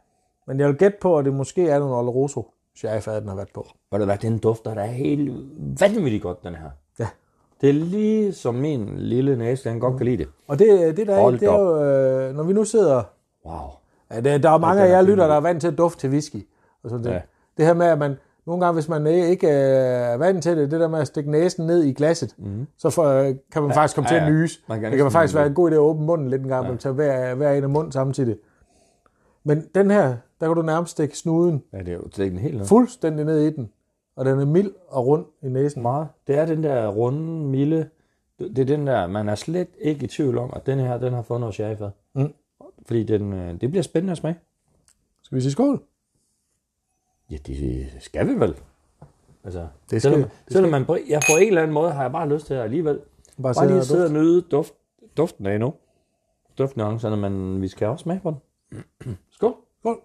Speaker 1: Men jeg vil gætte på, at det måske er nogle Oloroso sherryfad, den har været på.
Speaker 2: Ved du hvad, den dufter der er helt vanvittigt godt, den her.
Speaker 1: Ja.
Speaker 2: Det er lige som min lille næse, den godt kan lide det.
Speaker 1: Og det, det der er,
Speaker 2: Hold
Speaker 1: det er jo, øh, når vi nu sidder...
Speaker 2: Wow.
Speaker 1: Ja, det, der er mange af
Speaker 2: er
Speaker 1: jer lytter, der er vant til at dufte til whisky. Og sådan det.
Speaker 2: Ja.
Speaker 1: det her med, at man nogle gange, hvis man ikke er vant til det, det der med at stikke næsen ned i glasset, mm. så for, øh, kan man faktisk komme
Speaker 2: ja,
Speaker 1: til at
Speaker 2: ja.
Speaker 1: nyse.
Speaker 2: Man kan
Speaker 1: det kan
Speaker 2: næsten
Speaker 1: faktisk være en god idé at åbne munden lidt en gang, ja. man tager hver, hver en af munden samtidig. Men den her, der kan du nærmest stikke snuden
Speaker 2: Ja, det er jo det er den helt ned.
Speaker 1: fuldstændig ned i den. Og den er mild og rund i næsen.
Speaker 2: Meget. Det er den der runde, milde, det er den der, man er slet ikke i tvivl om, at den her, den har fået noget sherryfad.
Speaker 1: Mm.
Speaker 2: Fordi den, øh, det bliver spændende at smage.
Speaker 1: Skal vi sige skål?
Speaker 2: Ja, det skal vi vel. Altså,
Speaker 1: Det skal-
Speaker 2: selvom,
Speaker 1: det skal-
Speaker 2: selvom man på, ja, på en eller anden måde har jeg bare lyst til at alligevel
Speaker 1: Bare,
Speaker 2: bare lige sidde og nyde duft, duften af nu. Duftnuancerne, men vi skal også smage på den. Skål.
Speaker 1: Skål.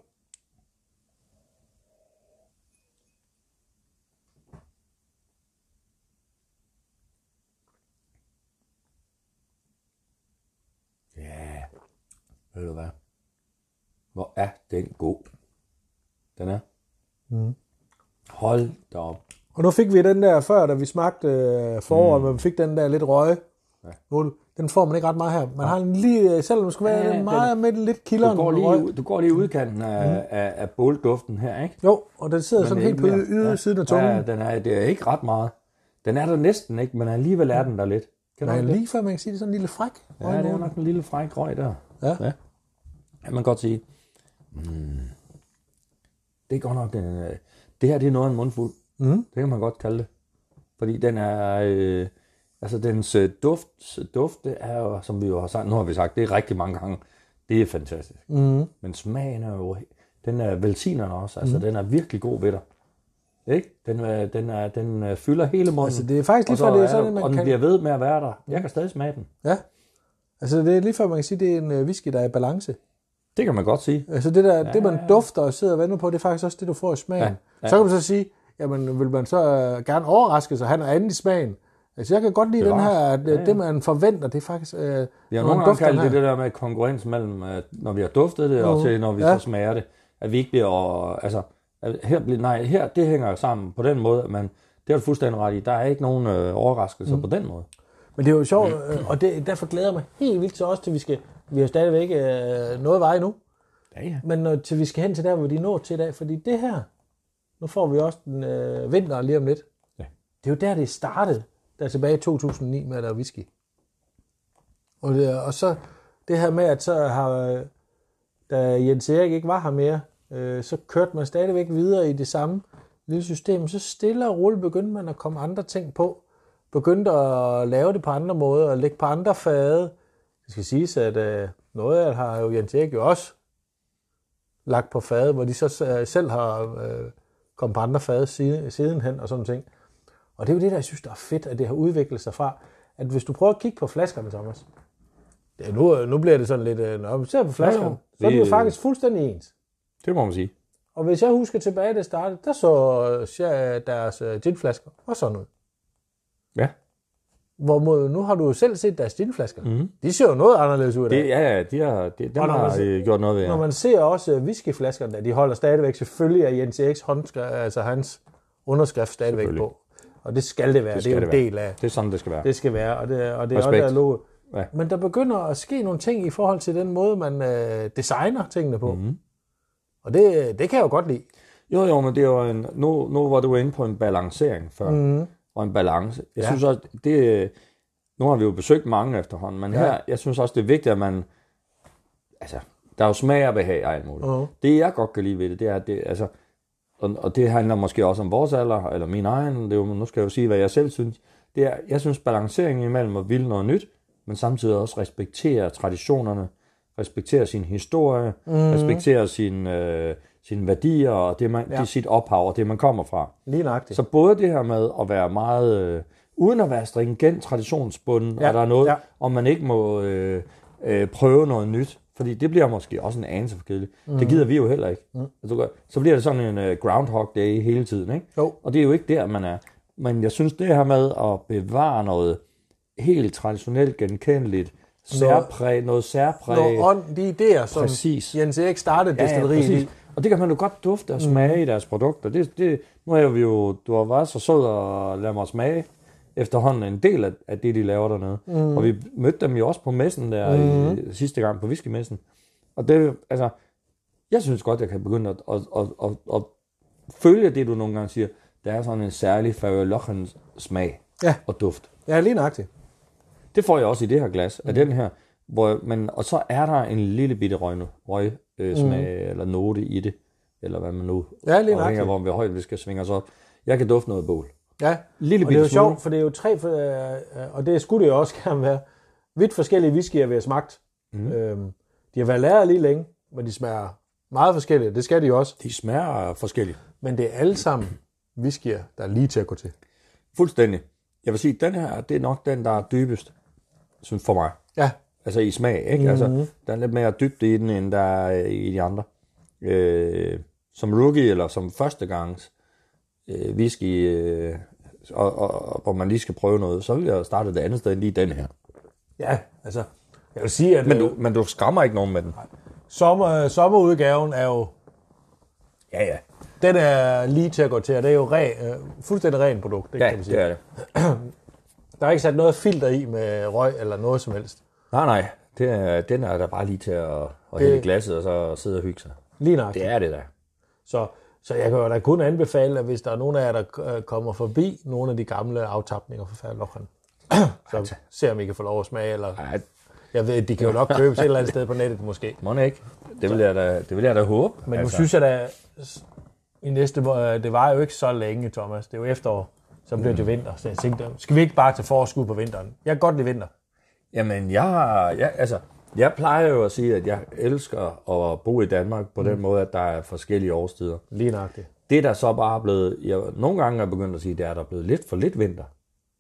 Speaker 2: Ja, ved du hvad? Hvor er den god. Den er. Mm. Hold da op.
Speaker 1: Og nu fik vi den der før, da vi smagte øh, foråret, mm. hvor vi fik den der lidt røge. Ja. Nu, den får man ikke ret meget her. Man har en lige, selvom det skulle være
Speaker 2: Ja,
Speaker 1: ja, meget med lidt kilderen.
Speaker 2: Du går lige,
Speaker 1: røg.
Speaker 2: du går lige udkanten af, mm. af, af bålduften her, ikke?
Speaker 1: Jo, og den sidder sådan
Speaker 2: det er
Speaker 1: helt på ydersiden af tungen.
Speaker 2: Ja, den er, det er ikke ret meget. Den er der næsten ikke, men alligevel er den der lidt. Kan
Speaker 1: Nej, lige før man kan sige, det er sådan en lille fræk.
Speaker 2: Ja, det er nok en lille fræk røg der.
Speaker 1: Ja.
Speaker 2: ja. Kan man godt sige. Mm. Det er godt nok, den, øh, det her det er noget af en mundfuld.
Speaker 1: Mm.
Speaker 2: Det kan man godt kalde det. Fordi den er... Øh, altså, dens øh, duft, duft, det er jo, som vi jo har sagt, nu har vi sagt, det er rigtig mange gange. Det er fantastisk.
Speaker 1: Mm.
Speaker 2: Men smagen er jo... Den er velsignende også. Altså, mm. den er virkelig god ved dig. Ikke? Den, er, den, er, den øh, fylder hele munden.
Speaker 1: Altså, det er faktisk lige før, det er sådan, man
Speaker 2: og den
Speaker 1: kan...
Speaker 2: bliver ved med at være der. Jeg kan stadig smage den.
Speaker 1: Ja. Altså, det er lige før, man kan sige, det er en øh, whisky, der er i balance.
Speaker 2: Det kan man godt sige.
Speaker 1: Altså, det, der, ja, det man dufter og sidder og venter på, det er faktisk også det, du får i smagen.
Speaker 2: Ja,
Speaker 1: Ja. Så kan man så sige, jamen, vil man så øh, gerne overraske sig, have noget andet i smagen? Altså, jeg kan godt lide den
Speaker 2: Bevares.
Speaker 1: her, at
Speaker 2: Ja,
Speaker 1: ja,
Speaker 2: ja.
Speaker 1: det, man forventer, det er faktisk... Øh,
Speaker 2: Vi har nogle gange kaldt
Speaker 1: den
Speaker 2: det det der med konkurrence mellem, at når vi har duftet det, og
Speaker 1: Mhm.
Speaker 2: til når vi
Speaker 1: Ja.
Speaker 2: så smager det. At vi ikke bliver, og, altså, her, bliver- nej, her, det hænger sammen på den måde, at man, det har du fuldstændig ret i, der er ikke nogen øh, overraskelser mm. på den måde.
Speaker 1: Men det er jo sjovt, øh, og det, derfor glæder jeg mig helt vildt til os, til vi skal... Vi har stadigvæk øh, noget vej nu,
Speaker 2: Ja, ja.
Speaker 1: men når, til vi skal hen til der, hvor de når til i dag, fordi det her, nu får vi også den øh, vinter lige om lidt.
Speaker 2: Ja.
Speaker 1: Det er jo der, det startede, der tilbage i 2009 med at lave whisky. Og, det, og så det her med, at så har, da Jens Erik ikke var her mere, øh, så kørte man stadigvæk videre i det samme lille system. Så stille og roligt begyndte man at komme andre ting på. Begyndte at lave det på andre måder, og lægge på andre fade. Det skal siges, at øh, noget af det har jo Jens Erik jo også lagt på fade, hvor de så øh, selv har øh, kommet på andre fade siden, sidenhen og sådan ting. Og det er jo det, der jeg synes, der er fedt, at det har udviklet sig fra, at hvis du prøver at kigge på flaskerne, Thomas, det nu, nu bliver det sådan lidt, øh, når vi ser på flaskerne,
Speaker 2: Ja,
Speaker 1: så er de jo
Speaker 2: Det-
Speaker 1: faktisk fuldstændig ens.
Speaker 2: Det må man sige.
Speaker 1: Og hvis jeg husker tilbage, da det startede, der så øh, deres øh, ginflasker og sådan noget.
Speaker 2: Ja.
Speaker 1: Hvorimod nu har du jo selv set deres ginflasker.
Speaker 2: Mhm.
Speaker 1: De ser jo noget anderledes ud af.
Speaker 2: Det, ja, ja, de har, de, dem
Speaker 1: når
Speaker 2: har
Speaker 1: man-
Speaker 2: øh, gjort noget ved.
Speaker 1: Når
Speaker 2: Ja.
Speaker 1: man ser også øh, whiskyflaskerne, der, de holder stadigvæk selvfølgelig af Jens Eriks håndskrift, altså hans underskrift stadigvæk på. Og det skal det være. Det,
Speaker 2: skal
Speaker 1: det er jo en del af,
Speaker 2: Det er sådan, det skal være.
Speaker 1: det skal være. Og det, og det er også logo.
Speaker 2: Ja.
Speaker 1: Men der begynder at ske nogle ting i forhold til den måde, man øh, designer tingene på. Mm-hmm. Og det, det kan jeg jo godt lide.
Speaker 2: Jo, jo, men det er jo en, nu, nu var du inde på en balancering før, mm. Og en balance. Jeg
Speaker 1: Ja.
Speaker 2: synes også, det, nu har vi jo besøgt mange efterhånden, men
Speaker 1: Ja.
Speaker 2: her, jeg synes også, det er vigtigt, at man, altså, der er jo smag og behag og alt muligt.
Speaker 1: Mhm.
Speaker 2: Det, jeg godt kan lide ved det, det er, at det, altså, og, og det handler måske også om vores alder, eller min egen, det er jo, nu skal jeg jo sige, hvad jeg selv synes. Det er, jeg synes, balanceringen imellem at ville noget nyt, men samtidig også respektere traditionerne, respektere sin historie, mm. respektere sine, øh, sine værdier, og det, man,
Speaker 1: Ja.
Speaker 2: det sit ophav, og det, man kommer fra.
Speaker 1: Lige nøjagtigt.
Speaker 2: Så både det her med at være meget, øh, uden at være stringent traditionsbunden,
Speaker 1: Ja,
Speaker 2: og der er noget,
Speaker 1: ja.
Speaker 2: om man ikke må øh, øh, prøve noget nyt, fordi det bliver måske også en anelse for kedeligt. Mm. Det gider vi jo heller ikke. Mm. Altså, så bliver det sådan en øh, Groundhog Day hele tiden, ikke?
Speaker 1: Jo.
Speaker 2: Og det er jo ikke der, man er. Men jeg synes, det her med at bevare noget helt traditionelt genkendeligt, særpræg, noget særpræg,
Speaker 1: Noget ånd, de idéer, som
Speaker 2: Præcis.
Speaker 1: Jens Erik startede
Speaker 2: Ja, ja,
Speaker 1: destilleriet.
Speaker 2: Og det kan man jo godt dufte og smage mm. i deres produkter. Det, det, nu er vi jo, du har været så sød at lade mig smage efterhånden en del af, af det, de laver dernede. Mm. Og vi mødte dem jo også på messen der mm. i, sidste gang på whiskymessen. Og det, altså, jeg synes godt, jeg kan begynde at, at, at, at, at følge det, du nogle gange siger. Der er sådan en særlig Farølochens smag
Speaker 1: Ja.
Speaker 2: og duft.
Speaker 1: Ja, lige nøjagtigt.
Speaker 2: Det får jeg også i det her glas, af den her. Hvor, men, og så er der en lille bitte røg, røg øh, smag, mm. eller note i det, eller hvad man nu,
Speaker 1: Ja, lige
Speaker 2: afhængig af,
Speaker 1: nøjagtigt.
Speaker 2: hvor vi højt vi skal svinge os op. Jeg kan dufte noget bål.
Speaker 1: Ja,
Speaker 2: Lille
Speaker 1: og det er jo
Speaker 2: smule.
Speaker 1: sjovt, for det er jo tre, øh, og det skulle det jo også gerne være, vidt forskellige whiskyer, vi har smagt. Mm. Øhm, de har været lærer lige længe, men de smager meget forskellige. Det skal de jo også.
Speaker 2: De smager forskelligt.
Speaker 1: Men det er alle sammen whiskyer, der er lige til at gå til.
Speaker 2: Fuldstændig. Jeg vil sige, den her, det er nok den, der er dybest, synes for mig.
Speaker 1: Ja,
Speaker 2: Altså i smag, ikke? Mm-hmm. Altså, der er lidt mere dybde i den, end der er i de andre. Øh, som rookie, eller som førstegangs øh, whisky, øh, og, og, og, hvor man lige skal prøve noget, så vil jeg starte det andet sted end lige den her.
Speaker 1: ja, altså, jeg vil sige, at
Speaker 2: Men du, men du skræmmer ikke nogen med den.
Speaker 1: sommer, sommerudgaven er jo,
Speaker 2: Ja, ja.
Speaker 1: den er lige til at gå til, og det er jo ren, øh, fuldstændig ren produkt, det
Speaker 2: Ja,
Speaker 1: kan man sige.
Speaker 2: det er det.
Speaker 1: Der er ikke sat noget filter i med røg eller noget som helst.
Speaker 2: Nej, nej. Det er, den er der bare lige til at, at hælde glasset, og så sidde og hygge sig.
Speaker 1: Lige nok.
Speaker 2: Det er det der.
Speaker 1: Så, så jeg kan jo da kun anbefale, at hvis der er nogen af jer, der øh, kommer forbi nogle af de gamle aftapninger fra Færlochen, så se om I kan få lov at smage, eller
Speaker 2: Ej,
Speaker 1: jeg ved, de kan jo nok købes et eller andet sted på nettet måske.
Speaker 2: må ikke. Det vil jeg da, det vil jeg da håbe.
Speaker 1: Men nu synes jeg da, i næste, øh, det var jo ikke så længe, Thomas, det er jo efterår. så bliver det jo vinter. Så jeg tænkte, skal vi ikke bare tage forskud på vinteren? Jeg kan godt lide vinter.
Speaker 2: Jamen, jeg, har- jeg, altså, jeg plejer jo at sige, at jeg elsker at bo i Danmark på den måde, at der er forskellige årstider.
Speaker 1: Lige nøjagtigt.
Speaker 2: Det der så bare er blevet, jeg nogle gange er begyndt at sige, det er, at der er blevet lidt for lidt vinter.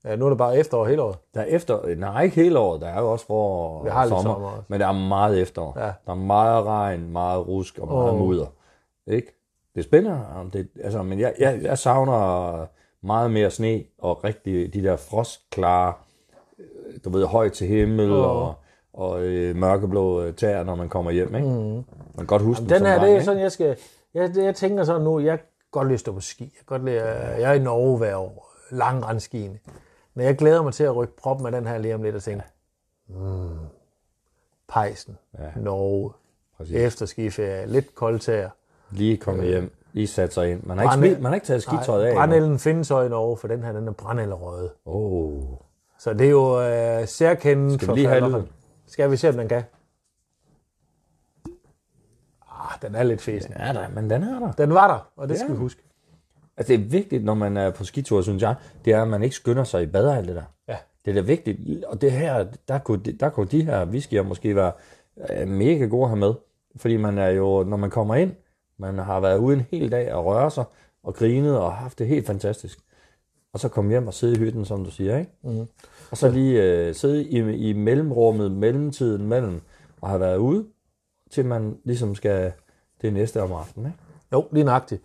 Speaker 1: Ja, nu er det bare efterår hele året.
Speaker 2: Der er efter, nej ikke hele året, der er jo også forår
Speaker 1: Vi har
Speaker 2: sommer,
Speaker 1: sommer også.
Speaker 2: men der er meget efterår.
Speaker 1: Ja.
Speaker 2: Der er meget regn, meget rusk og meget
Speaker 1: Åh.
Speaker 2: mudder. Ikke? Det er spændende, om det, altså, men jeg, jeg, jeg savner meget mere sne og rigtig de der frostklare, du ved, højt til himmel
Speaker 1: Åh.
Speaker 2: og, og øh, mørkeblå øh, tæer, når man kommer hjem. Ikke? Mm. Man kan godt huske
Speaker 1: Den
Speaker 2: dem som
Speaker 1: her, det er
Speaker 2: ikke?
Speaker 1: sådan, jeg skal... Jeg, jeg tænker sådan nu, jeg godt lide at stå på ski. Jeg, godt lide, jeg er i Norge hver år. Langrendskiene. Men jeg glæder mig til at rykke proppen af den her lige om lidt og tænke, mm, pejsen,
Speaker 2: Ja.
Speaker 1: Norge,
Speaker 2: Præcis.
Speaker 1: efter skiferie, lidt koldtær.
Speaker 2: Lige komme hjem, lige sat sig ind. Man har ikke,
Speaker 1: Brænde-
Speaker 2: smidt, man har ikke taget skitøjet af.
Speaker 1: Brændelden findes så i Norge, for den her, den er brændelrøde.
Speaker 2: Oh.
Speaker 1: Så det er jo øh, særkendt
Speaker 2: Skal vi lige have lyden?
Speaker 1: Skal vi se, om den kan? Ah, den er lidt fesen.
Speaker 2: Ja, der, men den er der.
Speaker 1: Den var der, og det skal
Speaker 2: Ja.
Speaker 1: vi huske.
Speaker 2: Altså, det er vigtigt, når man er på skitur, synes jeg, det er, at man ikke skynder sig i bad og alt det der.
Speaker 1: Ja.
Speaker 2: Det er da vigtigt. Og det her, der kunne, der kunne de her whiskyer måske være øh, mega gode at have med. Fordi man er jo, når man kommer ind, man har været ude en hel dag og røre sig og grinet og haft det helt fantastisk. Og så komme hjem og sidde i hytten, som du siger, ikke? Mm. Og så lige øh, sidde i, i mellemrummet, mellemtiden mellem, og have været ude, til man ligesom skal det næste om aftenen, ikke?
Speaker 1: Jo, lige nøjagtigt.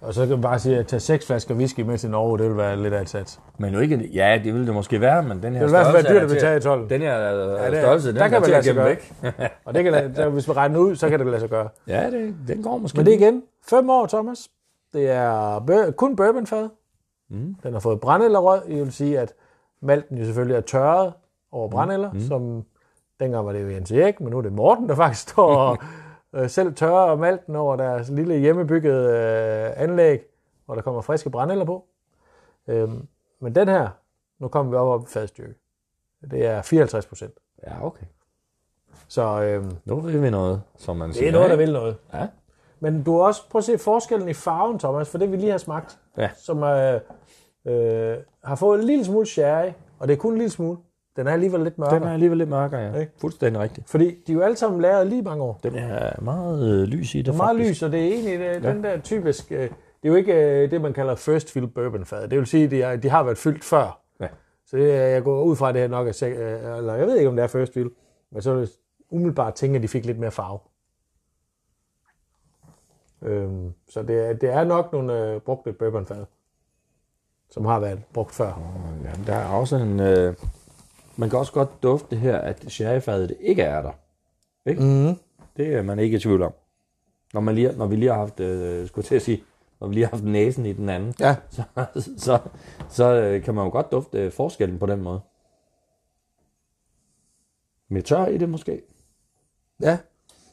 Speaker 1: Og så kan man bare sige, at tage seks flasker whisky med til Norge, det vil være lidt af et sats.
Speaker 2: Men jo ikke, ja, det ville det måske være, men den her
Speaker 1: Det vil i hvert fald
Speaker 2: størrelse
Speaker 1: være dyrt
Speaker 2: er
Speaker 1: at betale i tolden.
Speaker 2: Den her ja,
Speaker 1: det er-
Speaker 2: størrelse, den
Speaker 1: der kan man lade sig gøre.
Speaker 2: væk.
Speaker 1: Og det kan så hvis vi regner ud, så kan det lade sig gøre.
Speaker 2: Ja, det, den går måske.
Speaker 1: Men det er igen, fem år, Thomas. Det er bør, kun bourbonfad. Mm. Den har fået brændellerød. Det vil sige, at malten jo selvfølgelig er tørret over brændeller, mm. som dengang var det jo Jens Erik, men nu er det Morten, der faktisk står og øh, selv tørrer malten over deres lille hjemmebyggede øh, anlæg, hvor der kommer friske brændeller på. Øhm, men den her, nu kommer vi op, op i fadstyrke. Det er 54 procent.
Speaker 2: Ja, okay.
Speaker 1: Så øhm,
Speaker 2: Nu ved vi noget, som man
Speaker 1: det
Speaker 2: siger.
Speaker 1: er noget, der vil noget.
Speaker 2: Ja.
Speaker 1: Men du har også prøv at se forskellen i farven, Thomas, for det vi lige har smagt,
Speaker 2: Ja.
Speaker 1: som øh, øh, har fået en lille smule sherry, og det er kun en lille smule. Den er alligevel lidt mørkere.
Speaker 2: Den er alligevel lidt mørkere, ja.
Speaker 1: Ikke?
Speaker 2: Fuldstændig rigtigt.
Speaker 1: Fordi de er jo alle sammen lavet lige mange år.
Speaker 2: Den er meget øh, lys i det,
Speaker 1: Det er meget
Speaker 2: faktisk.
Speaker 1: lys, og det er egentlig det, den der typisk... Øh, det er jo ikke øh, det, man kalder first fill bourbon fad. Det vil sige, at de, er, de har været fyldt før.
Speaker 2: Ja.
Speaker 1: Så det, jeg går ud fra, at det her nok er... øh, Eller jeg ved ikke, om det er first fill. Men så er det umiddelbart tænke, at de fik lidt mere farve. Øhm, så det er, det er nok nogle øh, brugte bourbonfad, som har været brugt før.
Speaker 2: Jamen, der er også en... Øh, man kan også godt dufte her, at sherryfadet ikke er der. Ikke?
Speaker 1: Mm.
Speaker 2: Det er man ikke i tvivl om. Når, man lige, når vi lige har haft, øh, skulle til at sige, når vi lige har haft næsen i den anden,
Speaker 1: Ja,
Speaker 2: så, så, så øh, kan man jo godt dufte øh, forskellen på den måde. Med tør i det måske?
Speaker 1: ja.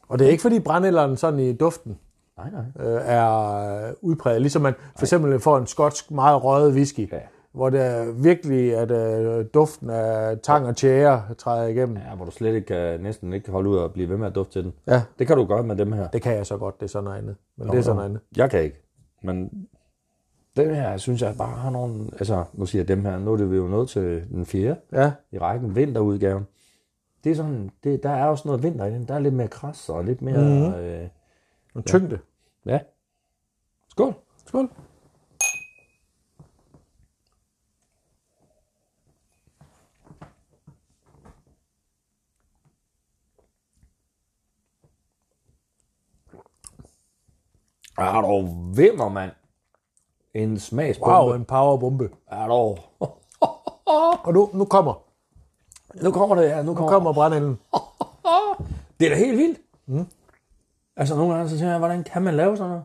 Speaker 1: Og det er ikke fordi brændælderen sådan i duften
Speaker 2: Nej, nej.
Speaker 1: øh, er udpræget. Ligesom man for eksempel får en skotsk meget røget whisky,
Speaker 2: Ja.
Speaker 1: hvor det er virkelig, at øh, duften af tang og tjære træder igennem.
Speaker 2: Ja, hvor du slet ikke kan, næsten ikke kan holde ud og blive ved med at dufte til den.
Speaker 1: Ja,
Speaker 2: Det kan du gøre med dem her.
Speaker 1: det kan jeg så godt, det er sådan noget andet. Men det er sådan noget andet.
Speaker 2: Jeg kan ikke. Men den her, synes jeg bare har nogle... Altså, nu siger jeg dem her, nu er det vi jo nået til den fjerde
Speaker 1: Ja,
Speaker 2: i rækken, vinterudgaven. Det er sådan, det, der er også noget vinter i den. Der er lidt mere kras og lidt mere... Mm-hmm. Øh,
Speaker 1: en tyngde.
Speaker 2: Ja. Skål.
Speaker 1: Skål.
Speaker 2: Er du vimmer, mand? En smagsbombe.
Speaker 1: Wow, en powerbombe.
Speaker 2: Er du...
Speaker 1: Og nu, nu kommer,
Speaker 2: Nu kommer det, ja. Nu
Speaker 1: nu
Speaker 2: kommer,
Speaker 1: kommer brændælden.
Speaker 2: Det er da helt vildt. Mm. Altså, nogle gange så tænker jeg, hvordan kan man lave sådan noget?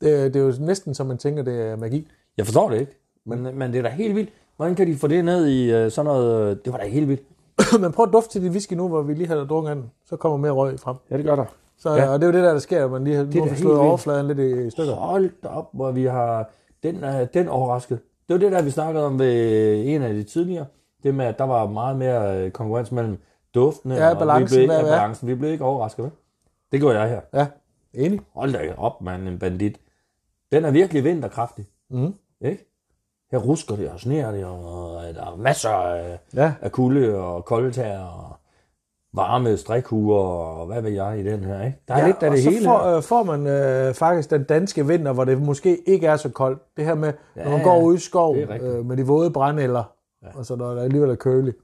Speaker 1: Det, det er jo næsten, som man tænker, det er magi.
Speaker 2: Jeg forstår det ikke. Men, men det er da helt vildt. Hvordan kan de få det ned i øh, sådan noget... øh, Det var da helt vildt.
Speaker 1: Men prøv at dufte til din whisky nu, hvor vi lige har drukket den. Så kommer mere røg frem.
Speaker 2: Ja, det gør der.
Speaker 1: Så,
Speaker 2: Ja.
Speaker 1: Og det er jo det der, der sker, at man lige har,
Speaker 2: er
Speaker 1: nu slået overfladen lidt i stykker.
Speaker 2: Hold da op, hvor vi har... Den, øh, den overrasket. Det var det der, vi snakkede om ved en af de tidligere. Det med, at der var meget mere konkurrence mellem duftene
Speaker 1: Ja,
Speaker 2: og
Speaker 1: balancen,
Speaker 2: vi blev, ikke, ja, balancen. Vi blev ikke overrasket, vel? Det gjorde jeg her.
Speaker 1: Ja, enig.
Speaker 2: Hold da op, mand, en bandit. Den er virkelig vinterkraftig.
Speaker 1: Mm.
Speaker 2: Ikke? her rusker det og sneer det, og øh, der er masser af,
Speaker 1: Ja.
Speaker 2: af kulde og koldtær og varme strikhuer og hvad ved jeg i den her, ikke? Der er ja, lidt af det
Speaker 1: så
Speaker 2: hele.
Speaker 1: får, øh, får man øh, faktisk den danske vinter, hvor det måske ikke er så koldt. Det her med, ja, når man går ud i
Speaker 2: rigtigt.
Speaker 1: øh, med de våde brændeller, ja. og så når der alligevel er køligt.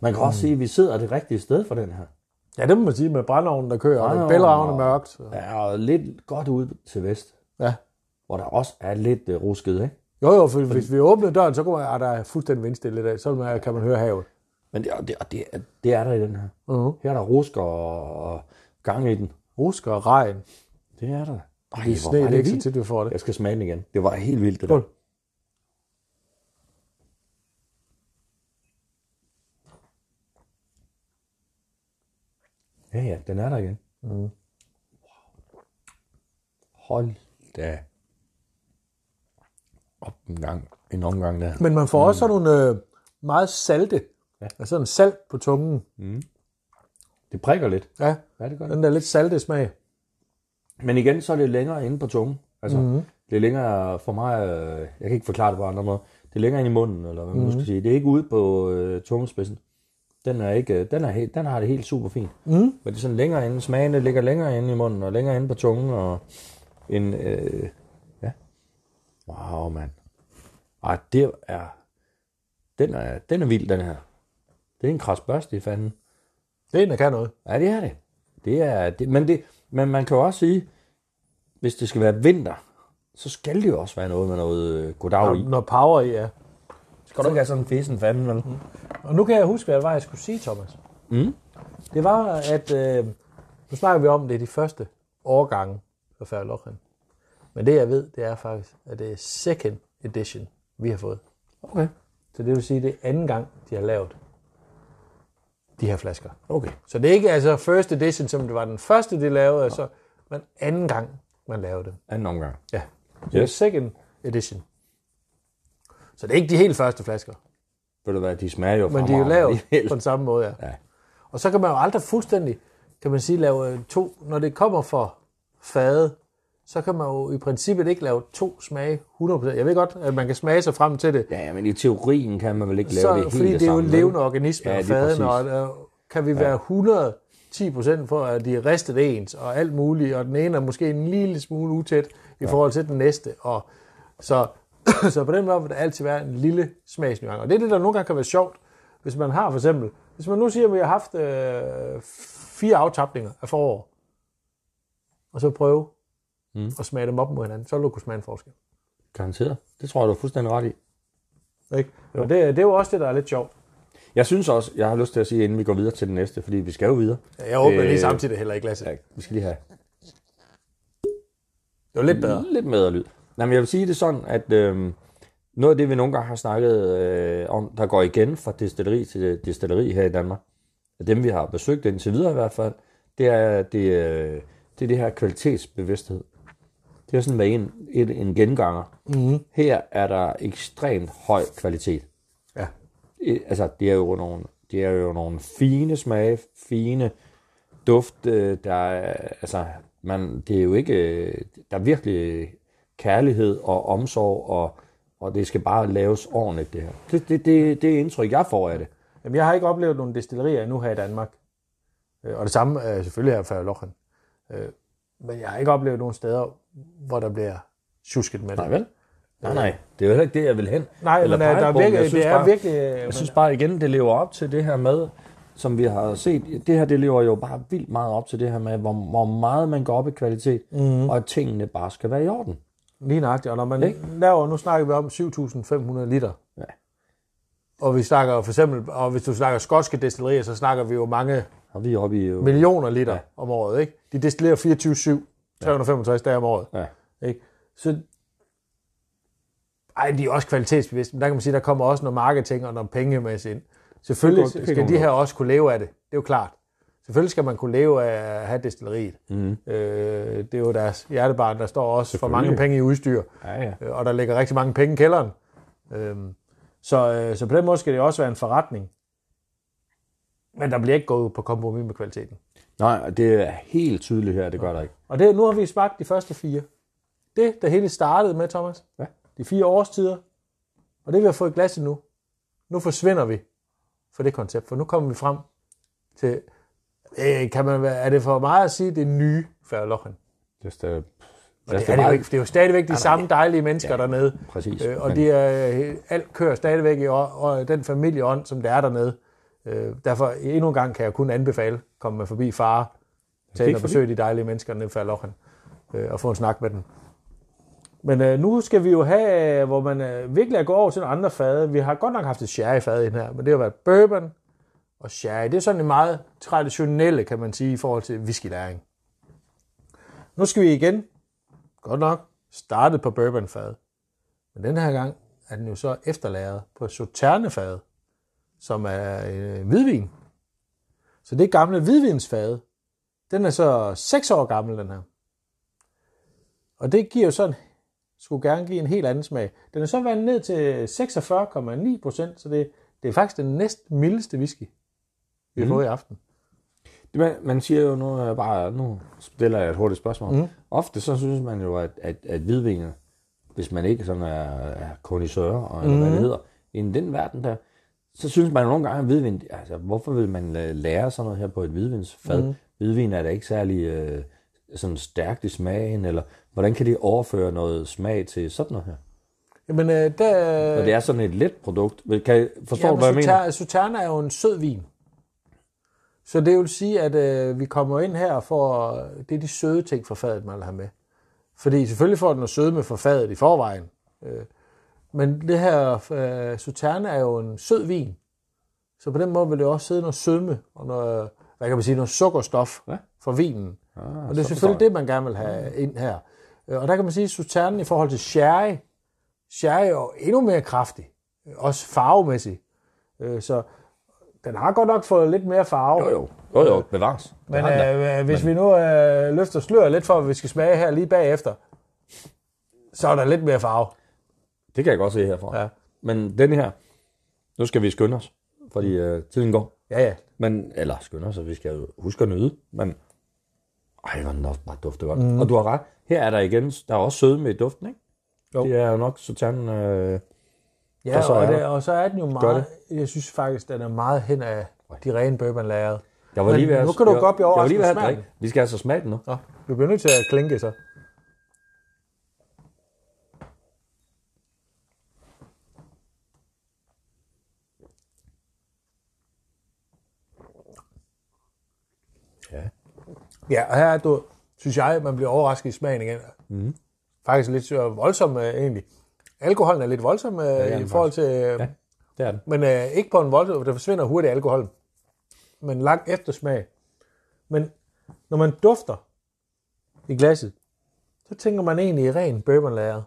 Speaker 2: Man kan også sige, at vi sidder det rigtige sted for den her.
Speaker 1: Ja, det må man sige med brændeovnen, der kører, og er bælragende
Speaker 2: og-
Speaker 1: mørkt. Så.
Speaker 2: Ja, og lidt godt ud til vest,
Speaker 1: Ja.
Speaker 2: hvor der også er lidt uh, rusket, ikke?
Speaker 1: Jo, jo, for hvis vi åbner døren, så kunne man, ah, der er fuldstændig vindstille i dag, så man, kan man høre havet.
Speaker 2: Men det, og det, og det, er- det er der i den her.
Speaker 1: Uh-huh.
Speaker 2: Her er der rusker og, og gang i den.
Speaker 1: Rusk og regn.
Speaker 2: Det er der. Ej,
Speaker 1: Det
Speaker 2: hvor
Speaker 1: sne, det er ikke så
Speaker 2: vildt.
Speaker 1: tit, vi får det.
Speaker 2: Jeg skal smage den igen. Det var helt vildt, det der. Ja, ja, den er der igen.
Speaker 1: Mm.
Speaker 2: Hold da op en gang, en omgang der.
Speaker 1: Men man får også sådan nogle øh, meget salte, ja. altså sådan salt på tungen.
Speaker 2: Det prikker lidt.
Speaker 1: Ja,
Speaker 2: Ja, det gør det.
Speaker 1: den der lidt salte smag.
Speaker 2: Men igen, så er det længere inde på tungen. Altså, mm-hmm. det er længere for mig, øh, jeg kan ikke forklare det på andre måder. Det er længere ind i munden, eller hvad man nu skal sige. Det er ikke ude på øh, tungespidsen. Den er ikke, den, er helt, den har det helt super fint. Mm. Men det er sådan længere inde. Smagene ligger længere inde i munden, og længere inde på tungen, og en, øh, ja. Wow, mand. Ej, det er, den er, den er vild, den her. Det er en kras børste i fanden.
Speaker 1: Det er en, der kan noget.
Speaker 2: Ja, det er det. det, er, det men, det men man kan jo også sige, hvis det skal være vinter, så skal det jo også være noget med noget øh, goddag i.
Speaker 1: Noget power i, ja.
Speaker 2: Skal du ikke have sådan en fesen fanden, vel?
Speaker 1: Og nu kan jeg huske, hvad det var, jeg skulle sige, Thomas.
Speaker 2: Mm.
Speaker 1: Det var, at øh, nu snakker vi om, det er de første årgange for Færre Lochen. Men det, jeg ved, det er faktisk, at det er second edition, vi har fået.
Speaker 2: Okay.
Speaker 1: Så det vil sige, det er anden gang, de har lavet de her flasker.
Speaker 2: Okay.
Speaker 1: Så det er ikke altså first edition, som det var den første, de lavede, altså, men anden gang, man lavede det.
Speaker 2: Anden omgang.
Speaker 1: Ja. Så det er
Speaker 2: Yes.
Speaker 1: second edition. Så det er ikke de helt første flasker,
Speaker 2: Ved du hvad, de smager jo
Speaker 1: men de er jo lavet på den samme måde, ja.
Speaker 2: Ja.
Speaker 1: Og så kan man jo aldrig fuldstændig, kan man sige, lave øh, to, når det kommer fra fade, så kan man jo i princippet ikke lave to smage 100%. Jeg ved godt, at man kan smage sig frem til det,
Speaker 2: Ja, men i teorien kan man vel ikke lave
Speaker 1: så,
Speaker 2: det helt
Speaker 1: fordi det er jo levende organismer,
Speaker 2: Ja, lige
Speaker 1: faden,
Speaker 2: præcis.
Speaker 1: og øh, kan vi være 110 procent for, at de er ristet ens, og alt muligt, og den ene er måske en lille smule utæt i ja. forhold til den næste. Og så, så på den måde vil der altid være en lille smagsnuance. Og det er det, der nogle gange kan være sjovt, hvis man har for eksempel, hvis man nu siger, at vi har haft øh, fire aftapninger af forår, og så prøve mm. at smage dem op mod hinanden, så vil du kunne smage en forskel.
Speaker 2: Garanteret. Det tror jeg, du er fuldstændig ret i.
Speaker 1: Ikke? Og det, det er jo også det, der er lidt sjovt.
Speaker 2: Jeg synes også, jeg har lyst til at sige, inden vi går videre til den næste, fordi vi skal jo videre.
Speaker 1: Jeg åbner lige
Speaker 2: Øh,
Speaker 1: samtidig heller ikke glasset.
Speaker 2: Ja, vi skal lige have
Speaker 1: Det var lidt bedre.
Speaker 2: Lidt bedre lyd. Nej, men jeg vil sige det sådan, at øh, noget af det, vi nogle gange har snakket øh, om, der går igen fra destilleri til destilleri her i Danmark, af dem vi har besøgt indtil videre i hvert fald, det er det, øh, det, er det her kvalitetsbevidsthed. Det er sådan med en, et, en genganger. Mm-hmm. Her er der ekstremt høj kvalitet.
Speaker 1: Ja.
Speaker 2: Øh, altså, det er jo nogle, det er jo nogle fine smage, fine duft, øh, der er, altså, man, det er jo ikke, øh, der er virkelig kærlighed og omsorg, og, og det skal bare laves ordentligt, det her. Det, det, det, det er indtryk, jeg får af det.
Speaker 1: Jamen, jeg har ikke oplevet nogle destillerier endnu her i Danmark. Øh, Og det samme er selvfølgelig her for Lochen. Øh, Men jeg har ikke oplevet nogen steder, hvor der bliver tjusket med det.
Speaker 2: Nej, vel? Nej, nej. Det er jo heller ikke det, jeg vil hen.
Speaker 1: Nej,
Speaker 2: Eller
Speaker 1: men øh, der er virkelig,
Speaker 2: jeg synes
Speaker 1: det er
Speaker 2: bare-
Speaker 1: virkelig...
Speaker 2: Jeg synes bare igen, det lever op til det her med, som vi har set. Det her, det lever jo bare vildt meget op til det her med, hvor, hvor meget man går op i kvalitet, mm. og at tingene bare skal være i orden.
Speaker 1: Lige nøjagtigt. Og når man
Speaker 2: Ikke?
Speaker 1: laver, nu snakker vi om 7.500 liter.
Speaker 2: Ja.
Speaker 1: Og vi snakker for eksempel, og hvis du snakker skotske destillerier, så snakker vi jo mange
Speaker 2: Og vi er oppe i... Jo,
Speaker 1: millioner liter
Speaker 2: Ja.
Speaker 1: ja. om året. Ikke? De destillerer 24-7, 365 dage om året.
Speaker 2: ja.
Speaker 1: Ikke? Så ej, de er også kvalitetsbevidste, men der kan man sige, der kommer også noget marketing og noget pengemæssigt ind. Selvfølgelig skal de her også kunne leve af det. Det er jo klart. Selvfølgelig skal man kunne leve af at have destilleriet. Mm. Øh, det er jo deres hjertebarn, der står også for mange penge i udstyr,
Speaker 2: Ja, ja.
Speaker 1: øh, og der ligger rigtig mange penge i kælderen. Øhm, så, øh, så på den måde skal det også være en forretning. Men der bliver ikke gået på kompromis med kvaliteten.
Speaker 2: Nej, det er helt tydeligt her, det gør der ikke.
Speaker 1: Og det, nu har vi smagt de første fire. Det, der hele startede med, Thomas.
Speaker 2: Ja.
Speaker 1: De fire årstider. Og det vi har fået i glasset nu, nu forsvinder vi for det koncept, for nu kommer vi frem til, øh, kan man, være- er det for meget at sige, det nye Færølochen?
Speaker 2: Det er,
Speaker 1: Og det, er det, jo ikke, det er jo stadigvæk de samme dejlige mennesker
Speaker 2: Ja,
Speaker 1: dernede.
Speaker 2: Præcis.
Speaker 1: Øh, og
Speaker 2: Men-
Speaker 1: de er, øh, alt kører stadigvæk i og, og den familieånd, som der er dernede. Øh, derfor endnu en gang kan jeg kun anbefale komme med forbi far at
Speaker 2: forbi.
Speaker 1: besøge de dejlige mennesker nede fra Lochen øh, og få en snak med dem. Men øh, nu skal vi jo have, hvor man øh, virkelig er gået over til nogle andre fade. Vi har godt nok haft et sherry-fad ind her, men det har været bourbon og sherry. Det er sådan en meget traditionelle, kan man sige, i forhold til whiskylæring. Nu skal vi igen, godt nok, starte på bourbonfad. Men den her gang er den jo så efterlæret på sauternefad, som er øh, hvidvin. Så det er gamle hvidvinsfade. Den er så 6 år gammel, den her. Og det giver jo sådan, skulle gerne give en helt anden smag. Den er så vandet ned til 46,9 procent, så det, det er faktisk den næst mildeste whisky, vi har
Speaker 2: Mhm.
Speaker 1: fået i aften.
Speaker 2: Det, man, man siger jo nu, bare, nu stiller jeg et hurtigt spørgsmål. Mm. Ofte så synes man jo, at, at, at hvidvin, hvis man ikke sådan er, er kondisør, og,
Speaker 1: Mhm.
Speaker 2: hvad det hedder, i den verden der, så synes man jo nogle gange, at hvidvin, altså hvorfor vil man øh, lære sådan noget her på et hvidvinsfad? Mm. Hvidvin er da ikke særlig øh, sådan stærkt i smagen, eller hvordan kan de overføre noget smag til sådan noget her?
Speaker 1: Jamen, øh, der,
Speaker 2: Når det er sådan et let produkt, kan I forstå,
Speaker 1: Jamen,
Speaker 2: hvad jeg mener?
Speaker 1: Sauternes er jo en sød vin. Så det vil sige, at øh, vi kommer ind her for, det er de søde ting fra fadet, man vil have med. Fordi selvfølgelig får den noget sødme fra fadet i forvejen. Øh, men det her øh, Sauterne er jo en sød vin. Så på den måde vil det også sidde noget sødme og noget, hvad kan man sige, noget sukkerstof
Speaker 2: Ja.
Speaker 1: fra vinen.
Speaker 2: Ah,
Speaker 1: Og det er selvfølgelig det, man gerne vil have ind her. Øh, Og der kan man sige, at Sauternen i forhold til sherry, sherry er jo endnu mere kraftig. Også farvemæssigt. Øh, Så den har godt nok fået lidt mere farve.
Speaker 2: Jo, jo. Jo, jo, bevares.
Speaker 1: Men
Speaker 2: da.
Speaker 1: øh, hvis vi nu øh, løfter sløret lidt for, at vi skal smage her lige bagefter, så er der lidt mere farve.
Speaker 2: Det kan jeg godt se herfra.
Speaker 1: Ja.
Speaker 2: Men den her, nu skal vi skynde os, fordi øh, tiden går.
Speaker 1: Ja, ja.
Speaker 2: Men, eller skynde os, og vi skal jo huske at nyde. Men, ej, hvor den bare dufter godt. Mm. Og du har ret. Her er der igen, der er også søde med i duften, ikke?
Speaker 1: Jo.
Speaker 2: Det er jo nok sådan, øh,
Speaker 1: Ja,
Speaker 2: Og så
Speaker 1: og,
Speaker 2: er
Speaker 1: det, og så er den jo meget, jeg synes faktisk, den er meget hen af de rene bourbonlagret.
Speaker 2: jeg var lige ved
Speaker 1: nu kan du
Speaker 2: jeg,
Speaker 1: godt blive
Speaker 2: jeg var lige ved at
Speaker 1: overrasket af
Speaker 2: drikke. Vi skal altså smage den nu.
Speaker 1: Nå, vi bliver nødt til at klinke så.
Speaker 2: Ja.
Speaker 1: Ja, og her er du, synes jeg, man bliver overrasket i smagen igen. Mm. Faktisk lidt øh, voldsom øh, egentlig. Alkoholen er lidt voldsom øh,
Speaker 2: er
Speaker 1: i forhold til... Øh,
Speaker 2: Ja, det er den.
Speaker 1: Men øh, ikke på en voldsom, der forsvinder hurtigt alkohol. Men lang eftersmag. Men når man dufter i glasset, så tænker man egentlig i ren bourbonlager.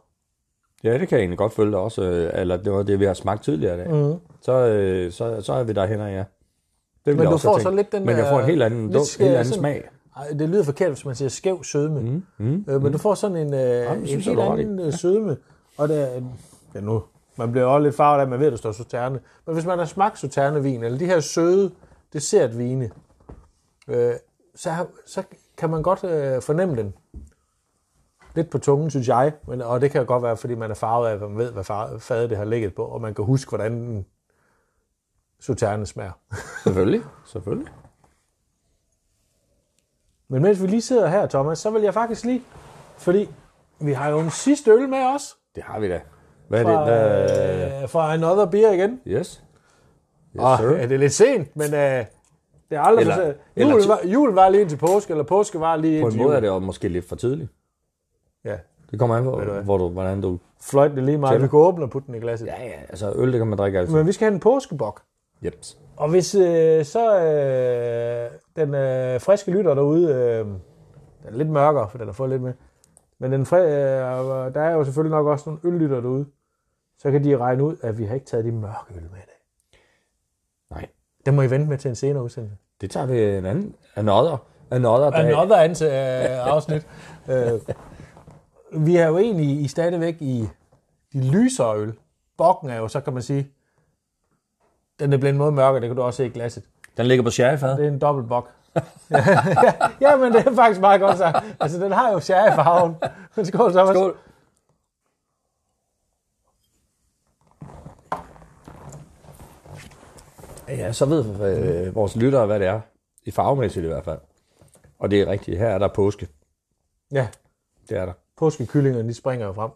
Speaker 2: Ja, det kan jeg egentlig godt følge dig også. øh, Eller det var det, vi har smagt tidligere i dag. Mm. Så, øh, så, så er vi derhen af, ja. Det
Speaker 1: Men du får så lidt den
Speaker 2: Men jeg
Speaker 1: der-
Speaker 2: får en helt anden, duft, helt anden
Speaker 1: sådan-
Speaker 2: smag.
Speaker 1: Ej, det lyder forkert, hvis man siger skæv sødme. Mm,
Speaker 2: Mm,
Speaker 1: øh, men du får sådan en, øh, en
Speaker 2: synes jeg,
Speaker 1: helt anden øh, sødme. Og det er, ja nu, man bliver også lidt farvet af, at man ved, at der står sauterne. Men hvis man har smagt sauternevin, eller de her søde dessertvine, øh, så, så kan man godt øh, fornemme den. Lidt på tungen, synes jeg. Men, og det kan godt være, fordi man er farvet af, at man ved, hvad far- fadet det har ligget på, og man kan huske, hvordan sauterne smager.
Speaker 2: Selvfølgelig, selvfølgelig.
Speaker 1: Men mens vi lige sidder her, Thomas, så vil jeg faktisk lige, fordi vi har jo en sidste øl med os,
Speaker 2: Det har vi da. Hvad er
Speaker 1: fra,
Speaker 2: det? Hvad...
Speaker 1: øh, fra Another Beer igen.
Speaker 2: Yes. Yes,
Speaker 1: Og
Speaker 2: sir.
Speaker 1: ja, det er lidt sent, men øh, det er aldrig
Speaker 2: Eller-
Speaker 1: for sent.
Speaker 2: eller ti-
Speaker 1: var, julen var lige til påske, eller påske var lige
Speaker 2: På en måde
Speaker 1: jul.
Speaker 2: er det jo måske lidt for tidligt.
Speaker 1: Ja,
Speaker 2: Det kommer an på,
Speaker 1: du
Speaker 2: hvor du, hvordan du...
Speaker 1: fløjt det lige meget. Vi kunne åbne og putte den i glasset.
Speaker 2: Ja, ja, altså øl, det kan man drikke altid.
Speaker 1: Men vi skal have en påskebok.
Speaker 2: Jeps.
Speaker 1: Og hvis øh, så øh, den øh, friske lytter derude, øh, den er lidt mørkere, for den har fået lidt med, men den fri, øh, der er jo selvfølgelig nok også nogle øllytter derude, så kan de regne ud, at vi har ikke taget de mørke øl med i dag.
Speaker 2: Nej,
Speaker 1: Det må I vente med til en senere udsendelse.
Speaker 2: det tager vi en anden. Another. Another dag.
Speaker 1: Another ans, øh, afsnit. øh, vi er jo egentlig i stadigvæk i de lysere øl. Bokken er jo, så kan man sige, den er blevet noget mørkere, det kan du også se i glasset.
Speaker 2: Den ligger på sherryfad.
Speaker 1: Det er en dobbelt bok. Ja, men det er faktisk meget godt sagt. Altså, den har jo sherry-farven. Men skål, Thomas.
Speaker 2: Skål. Ja, så ved øh, vores lyttere, hvad det er. I farvemæssigt i hvert fald. Og det er rigtigt. Her er der påske.
Speaker 1: Ja,
Speaker 2: Det er der.
Speaker 1: påskekyllingerne, de springer jo frem.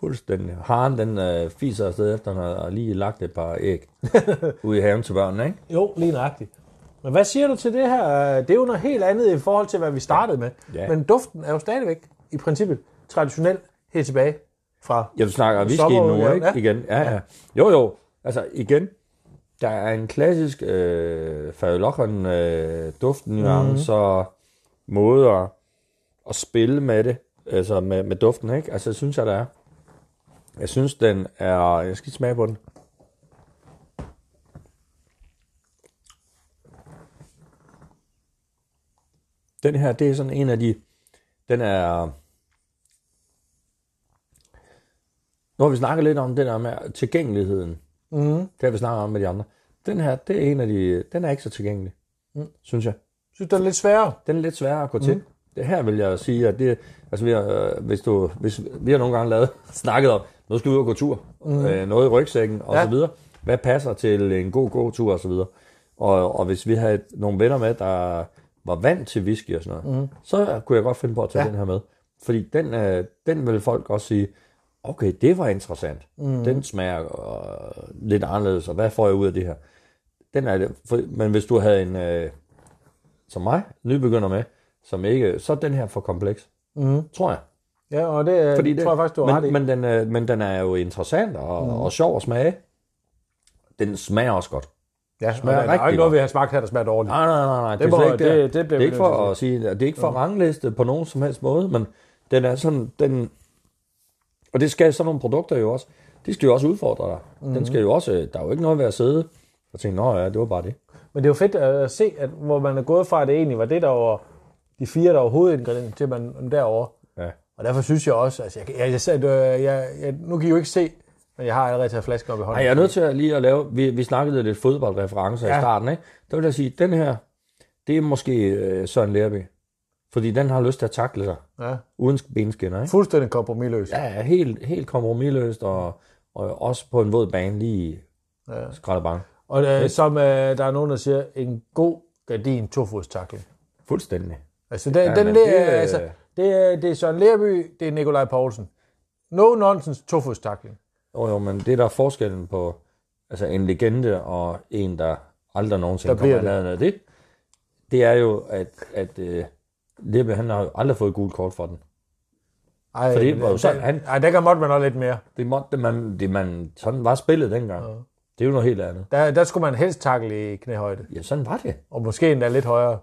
Speaker 2: Fuldstændig. Haren, den øh, fiser afsted efter, han har lige lagt et par æg ude i haven til børnene, ikke?
Speaker 1: Jo, lige nøjagtigt. Men hvad siger du til det her? Det er jo noget helt andet i forhold til, hvad vi startede med.
Speaker 2: Ja.
Speaker 1: Men duften er jo stadigvæk, i princippet, traditionelt helt tilbage fra...
Speaker 2: Ja, du snakker whisky nu, ikke?
Speaker 1: ja.
Speaker 2: Igen. Ja, ja. Jo, jo. Altså, igen. Der er en klassisk øh, Fagelokken øh, duftnuance og måde at, at spille med det. Altså med, med duften, ikke? Altså, synes jeg, der er. Jeg synes, den er... Jeg skal smage på den. Den her, det er sådan en af de... Den er... Nu har vi snakket lidt om det der med tilgængeligheden.
Speaker 1: Mm.
Speaker 2: Det har vi snakket om med de andre. Den her, det er en af de... Den er ikke så tilgængelig, mm. synes jeg.
Speaker 1: synes, det er lidt sværere.
Speaker 2: Den er lidt sværere at gå til. Det her vil jeg sige, at det, altså vi har, øh, hvis du, hvis, vi har nogle gange lavet, snakket om, nu skal vi ud og gå tur, mm. øh, noget i rygsækken og
Speaker 1: Ja.
Speaker 2: så videre. Hvad passer til en god gåtur og så videre. Og, og hvis vi havde nogle venner med, der var vant til whisky og sådan noget, mm. så kunne jeg godt finde på at tage ja. den her med. Fordi den, øh, den vil folk også sige, okay, det var interessant. Mm. Den smager øh, lidt anderledes, og hvad får jeg ud af det her? Den er. For, men hvis du havde en, øh, som mig, nybegynder med, som ikke, så er den her for kompleks.
Speaker 1: Mm.
Speaker 2: Tror jeg.
Speaker 1: Ja, og det,
Speaker 2: Fordi
Speaker 1: det tror jeg faktisk, du har ret i.
Speaker 2: men, men, den, er, men den er jo interessant og, mm. og sjov at smage. Den smager også godt.
Speaker 1: Ja,
Speaker 2: smager
Speaker 1: der er ikke noget, vi har smagt her, der smager dårligt.
Speaker 2: Nej, nej, nej, nej. Det, er slet ikke
Speaker 1: det-
Speaker 2: det,
Speaker 1: det
Speaker 2: det, er ikke for at sige, det er ikke for at rangliste på nogen som helst måde, men den er sådan, den, og det skal sådan nogle produkter jo også, de skal jo også udfordre dig. Mm.
Speaker 1: Mhm.
Speaker 2: Den skal jo også, der er jo ikke noget ved at sidde og tænke, nå ja, det var bare det.
Speaker 1: Men det er jo fedt at se, at hvor man er gået fra, at det egentlig var det, der var de fire, der var hovedingredienser, til man derovre.
Speaker 2: Ja.
Speaker 1: Og derfor synes jeg også, altså jeg, jeg, jeg, jeg, jeg, jeg, nu kan I jo ikke se, jeg har allerede taget flasken op i hånden.
Speaker 2: Nej, jeg er nødt til at lige at lave, vi, vi snakkede lidt fodboldreferencer ja. I starten, ikke? Der vil jeg sige, den her, det er måske øh, Søren Lerby. Fordi den har lyst til at takle sig,
Speaker 1: Ja,
Speaker 2: uden benskinner, ikke?
Speaker 1: fuldstændig kompromilløs.
Speaker 2: Ja, helt, helt kompromilløst, og, og også på en våd bane lige
Speaker 1: Ja.
Speaker 2: skraldebang.
Speaker 1: Og øh, som øh, der er nogen, der siger, en god gardin tofodstakling.
Speaker 2: Fuldstændig.
Speaker 1: Altså, den,
Speaker 2: Ja,
Speaker 1: den
Speaker 2: det, øh,
Speaker 1: altså, det, er, det er Søren Lerby, det er Nikolaj Poulsen. No nonsense tofodstakling.
Speaker 2: Jo, jo, men det der er forskellen på altså en legende og en, der aldrig nogensinde
Speaker 1: Der
Speaker 2: kommer i nærheden af det, det er jo, at, at uh, Lerby, han har jo aldrig fået gult kort for den.
Speaker 1: Ej,
Speaker 2: Fordi det var jo sådan,
Speaker 1: der-
Speaker 2: han-
Speaker 1: Ej, der kan måtte man også lidt mere.
Speaker 2: Det måtte man, det man, sådan var spillet dengang. Ja. Det er jo noget helt andet.
Speaker 1: Der, der skulle man helst takle i knæhøjde.
Speaker 2: Ja, sådan var det.
Speaker 1: Og måske endda lidt højere.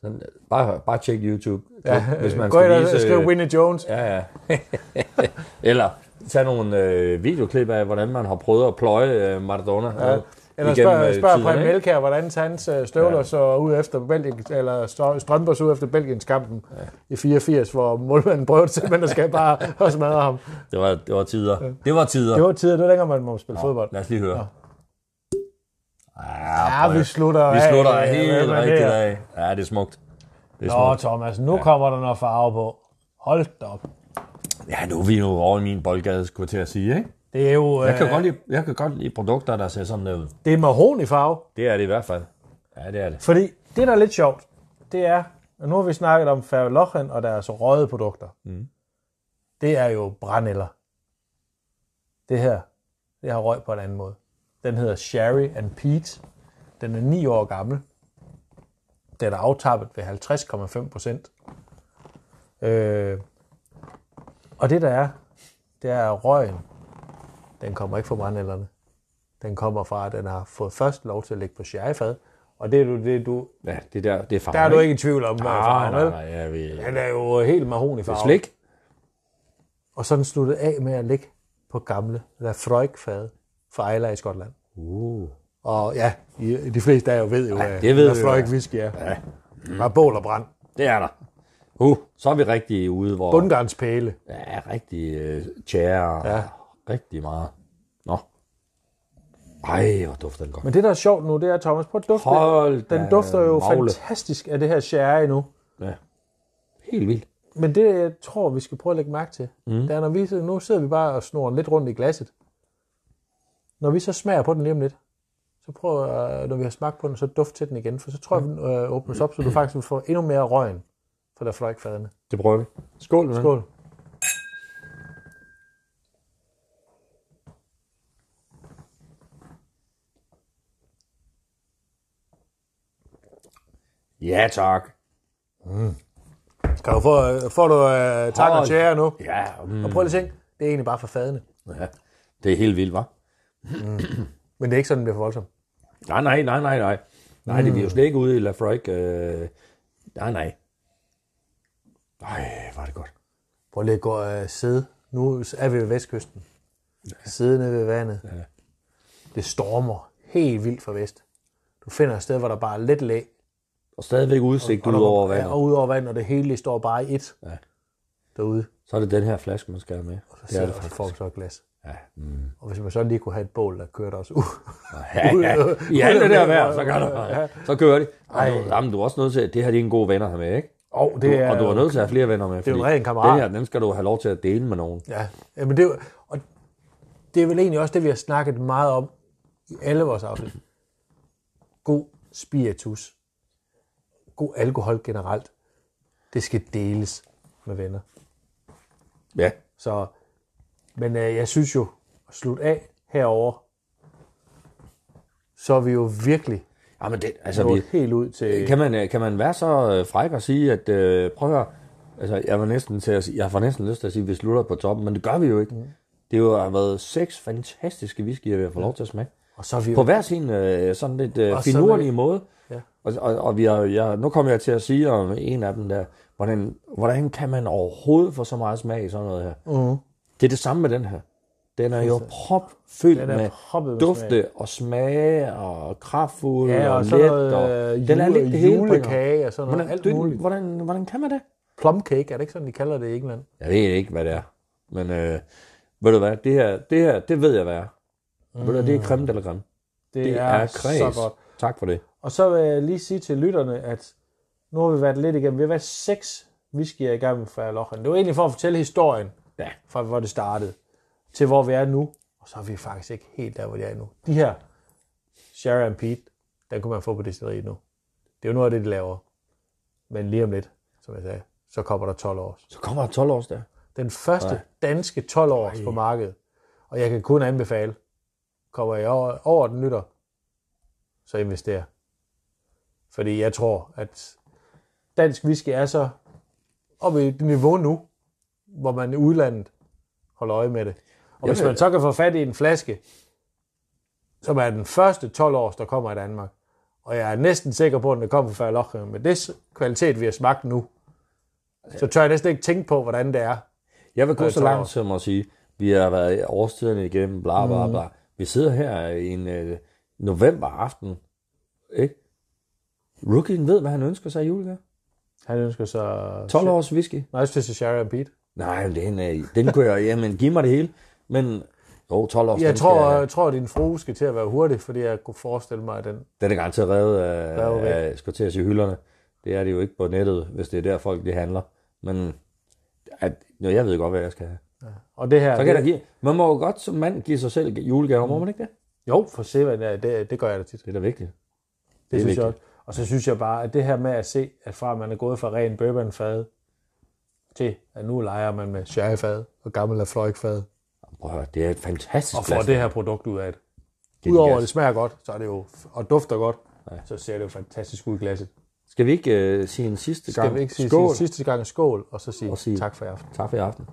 Speaker 2: Sådan, bare, bare tjek YouTube, ja, hvis man
Speaker 1: Gå ind og
Speaker 2: vise...
Speaker 1: skriv Winnie Jones.
Speaker 2: Ja, ja. Eller tage nogle øh, videoklip af, hvordan man har prøvet at pløje øh, Maradona.
Speaker 1: Ja.
Speaker 2: øh,
Speaker 1: Eller spørg,
Speaker 2: øh,
Speaker 1: spørg
Speaker 2: ikke?
Speaker 1: Melkær, hvordan hans øh, støvler
Speaker 2: Ja.
Speaker 1: så ud efter Belgien, eller strø- strømper så ud efter Belgiens kampen ja. i 84, hvor målmanden prøvede simpelthen at skal bare og smadre ham.
Speaker 2: Det var, det var tider. Det var tider.
Speaker 1: Det var tider, det var man må spille fodbold.
Speaker 2: Lad os lige høre.
Speaker 1: Ja, vi slutter
Speaker 2: Vi
Speaker 1: af.
Speaker 2: slutter
Speaker 1: øh,
Speaker 2: helt
Speaker 1: det
Speaker 2: rigtigt af. Ja, det er smukt. Det er
Speaker 1: Nå,
Speaker 2: smukt.
Speaker 1: Thomas, nu ja. kommer der noget farve på. Hold da op.
Speaker 2: Ja, nu er vi jo over i min boldgade, skulle jeg til at sige, ikke?
Speaker 1: Det er jo
Speaker 2: Jeg kan,
Speaker 1: øh,
Speaker 2: godt lide, jeg kan godt lide produkter, der ser sådan ud.
Speaker 1: det er mahogni farve.
Speaker 2: Det er det i hvert fald. Ja, det er det.
Speaker 1: Fordi det, der er lidt sjovt, det er, og nu har vi snakket om Færølochen og deres røde produkter. Mm. Det er jo brændeller. Det her, det har røg på en anden måde. Den hedder Sherry and Peat. Den er 9 år gammel. Den er aftappet ved 50,5 procent. Øh, og det der er, det er røgen, den kommer ikke fra brændellerne. Den kommer fra, at den har fået først lov til at ligge på sherryfad. Og det er du, det er du,
Speaker 2: Ja, det der, det er farve,
Speaker 1: der er du ikke i tvivl om, hvad
Speaker 2: Nej,
Speaker 1: farven
Speaker 2: nej, nej, ja, vi...
Speaker 1: Den er jo helt mahogni
Speaker 2: Det er slik.
Speaker 1: Og så er den sluttet af med at ligge på gamle Lafroig-fade fra Ejla i Skotland.
Speaker 2: Uh.
Speaker 1: Og ja, I- de fleste af jer ved jo,
Speaker 2: Ja, det ved jo,
Speaker 1: Lafroig
Speaker 2: ja.
Speaker 1: whisky er. Ja. Bare bål og brand.
Speaker 2: Det er der. Uh, så er vi rigtig ude, hvor...
Speaker 1: Bundgarnspæle.
Speaker 2: Ja, rigtig uh, tjære.
Speaker 1: Ja.
Speaker 2: Rigtig meget. Nå. Ej, hvor dufter den godt.
Speaker 1: Men det, der er sjovt nu, det er, Thomas, prøv at dufte.
Speaker 2: Hold
Speaker 1: Den dufter jo
Speaker 2: magle.
Speaker 1: fantastisk af det her sherry nu.
Speaker 2: Ja. Helt vildt.
Speaker 1: Men det, jeg tror, vi skal prøve at lægge mærke til, mm. det er, når vi, nu sidder vi bare og snor lidt rundt i glasset. Når vi så smager på den lige om lidt, så prøv, øh, når vi har smagt på den, så duft til den igen, for så tror jeg, den øh, åbnes op, så du faktisk vil få endnu mere røgen fra der fløjkfadene.
Speaker 2: Det prøver vi. Skål, ven.
Speaker 1: Skål.
Speaker 2: Ja, tak.
Speaker 1: Kan du få, øh, får du øh, tak og tjære nu?
Speaker 2: Ja, mm.
Speaker 1: Og prøv lige at tænke, det er egentlig bare for fadene.
Speaker 2: ja. Det er helt vildt, hva'?
Speaker 1: Men det er ikke sådan, det bliver for voldsomt.
Speaker 2: Nej, nej, nej, nej, nej. Nej, det er vi jo slet ikke ude i Lafroig. Øh... Nej, nej. Ej, var det godt.
Speaker 1: Prøv lige at gå og øh, sidde. Nu er vi ved vestkysten. Sidde nede ved vandet.
Speaker 2: Ja.
Speaker 1: Det stormer helt vildt fra vest. Du finder et sted, hvor der bare er lidt læ.
Speaker 2: Og stadigvæk udsigt
Speaker 1: Og
Speaker 2: ud over
Speaker 1: Ja,
Speaker 2: vandet.
Speaker 1: og ud over vandet, og det hele det står bare i et
Speaker 2: Ja.
Speaker 1: derude.
Speaker 2: Så er det den her flaske, man skal have med.
Speaker 1: Så
Speaker 2: Det er det faktisk.
Speaker 1: folk så et glas.
Speaker 2: Ja. Mm.
Speaker 1: Og hvis man så lige kunne have et bål, der kørte os ud.
Speaker 2: Ja, ja. I alt det der vejr, så, kan du, så kører de. Og du, jamen, du er også nødt til, at det her det er en god venner her med, ikke?
Speaker 1: Og
Speaker 2: Du,
Speaker 1: det er,
Speaker 2: og du er nødt til at have flere venner med.
Speaker 1: det er jo en ren kammerat.
Speaker 2: Den her, den skal du have lov til at dele med nogen.
Speaker 1: Ja, men det, er og det er vel egentlig også det, vi har snakket meget om i alle vores afsnit. God spiritus. God alkohol generelt. Det skal deles med venner.
Speaker 2: Ja.
Speaker 1: Så, men øh, jeg synes jo, at slutte af herover, så er vi jo virkelig
Speaker 2: Jamen, det, altså, vi,
Speaker 1: helt ud til...
Speaker 2: kan, man, øh, kan man være så øh, fræk og sige, at øh, prøv at høre, altså, jeg var næsten til at sige, jeg får næsten lyst til at sige, at vi slutter på toppen, men det gør vi jo ikke. Mm. Det jo har været seks fantastiske whiskyer, vi har fået lov til at smage.
Speaker 1: Og så er vi
Speaker 2: På
Speaker 1: jo...
Speaker 2: hver sin øh, sådan lidt øh, finurlige
Speaker 1: med-
Speaker 2: måde.
Speaker 1: Ja.
Speaker 2: Og, og, og vi har, jeg, nu kommer jeg til at sige om en af dem der, hvordan, hvordan kan man overhovedet få så meget smag i sådan noget her?
Speaker 1: Mhm.
Speaker 2: Det er det samme med den her. Den er jo propfyldt
Speaker 1: Den er
Speaker 2: med
Speaker 1: med
Speaker 2: dufte
Speaker 1: smag.
Speaker 2: og smage og kraftfuld
Speaker 1: Ja,
Speaker 2: og,
Speaker 1: og så
Speaker 2: let.
Speaker 1: noget
Speaker 2: og,
Speaker 1: øh,
Speaker 2: den er
Speaker 1: jule-
Speaker 2: lidt det hele
Speaker 1: julekage og sådan noget.
Speaker 2: Hvordan,
Speaker 1: Alt
Speaker 2: det,
Speaker 1: muligt.
Speaker 2: hvordan, hvordan kan man det?
Speaker 1: Plum cake, er det ikke sådan, de kalder det i England?
Speaker 2: Jeg ved ikke, hvad det er. Men øh, ved du hvad, det her, det her, det ved jeg, hvad er. Mm. Ved du, hvad, det er creme eller creme.
Speaker 1: Det,
Speaker 2: Det
Speaker 1: er,
Speaker 2: er
Speaker 1: så
Speaker 2: kreds.
Speaker 1: godt.
Speaker 2: Tak for det.
Speaker 1: Og så vil jeg lige sige til lytterne, at nu har vi været lidt igennem. Vi har været seks whiskyer i gang med Færlochen. Det var egentlig for at fortælle historien
Speaker 2: Ja.
Speaker 1: fra, hvor det startede, til hvor vi er nu. Og så er vi faktisk ikke helt der, hvor de er nu. De her Sherry and Pete, den kunne man få på destilleriet nu. Det er jo noget af det, de laver. Men lige om lidt, som jeg sagde, så kommer der 12 år.
Speaker 2: Så kommer der 12 års der.
Speaker 1: Den første
Speaker 2: Nej.
Speaker 1: danske 12 års på markedet. Og jeg kan kun anbefale, kommer I over, over den nytter, så invester. Fordi jeg tror, at dansk whisky er så oppe i et niveau nu, hvor man i udlandet holder øje med det. Og hvis man så kan få fat i en flaske, som er den første 12 års, der kommer i Danmark, og jeg er næsten sikker på, at den kommer fra Færlochen, med det kvalitet, vi har smagt nu, så tør jeg næsten ikke tænke på, hvordan det er.
Speaker 2: Jeg vil gå så
Speaker 1: 12
Speaker 2: langt som at sige, vi har været årstiderne igennem, bla bla bla. Vi sidder her i en øh, november aften, ikke? Rookien ved, hvad han ønsker sig i julegave.
Speaker 1: Han ønsker så...
Speaker 2: 12 års whisky.
Speaker 1: Nej, det er Sherry and Pete.
Speaker 2: Nej, den, øh, den kunne jeg, jamen giv mig det hele. Men, jo, 12 års,
Speaker 1: Jeg tror,
Speaker 2: skal,
Speaker 1: jeg tror, at din frue skal til at være hurtig, fordi jeg kunne forestille mig, at den...
Speaker 2: den er garanteret revet af,
Speaker 1: Revet
Speaker 2: af, skal til at sige hylderne. Det er det jo ikke på nettet, hvis det er der folk, det handler. Men, at, jo, jeg ved godt, hvad jeg skal have.
Speaker 1: Og det her...
Speaker 2: Så kan jeg
Speaker 1: det,
Speaker 2: give, man må jo godt som mand give sig selv julegaver, må man ikke det?
Speaker 1: Jo, for se, hvad det, det, det gør jeg da tit.
Speaker 2: Det er da vigtigt.
Speaker 1: Det,
Speaker 2: Det er
Speaker 1: synes jeg
Speaker 2: vigtigt.
Speaker 1: også. Og så synes jeg bare, at det her med at se, at fra man er gået fra ren bourbonfad til, at nu leger man med sherryfad og gammel Lafroig-fad,
Speaker 2: Prøv at høre, det er et fantastisk
Speaker 1: og får det her produkt ud af det.
Speaker 2: Det er
Speaker 1: Udover at det smager godt, så er det jo, og dufter godt, så ser det jo fantastisk ud i glasset.
Speaker 2: Skal vi ikke uh, sige en sidste gang?
Speaker 1: Skal vi ikke sige,
Speaker 2: Skål.
Speaker 1: sige sidste gang skål, og så sige,
Speaker 2: Og sige-
Speaker 1: tak for i aften.
Speaker 2: Tak for i aften.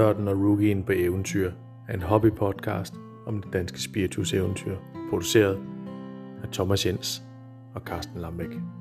Speaker 3: Nørden og Rookien på eventyr er en hobbypodcast om det danske spiritus eventyr, produceret af Thomas Jens og Carsten Lambæk.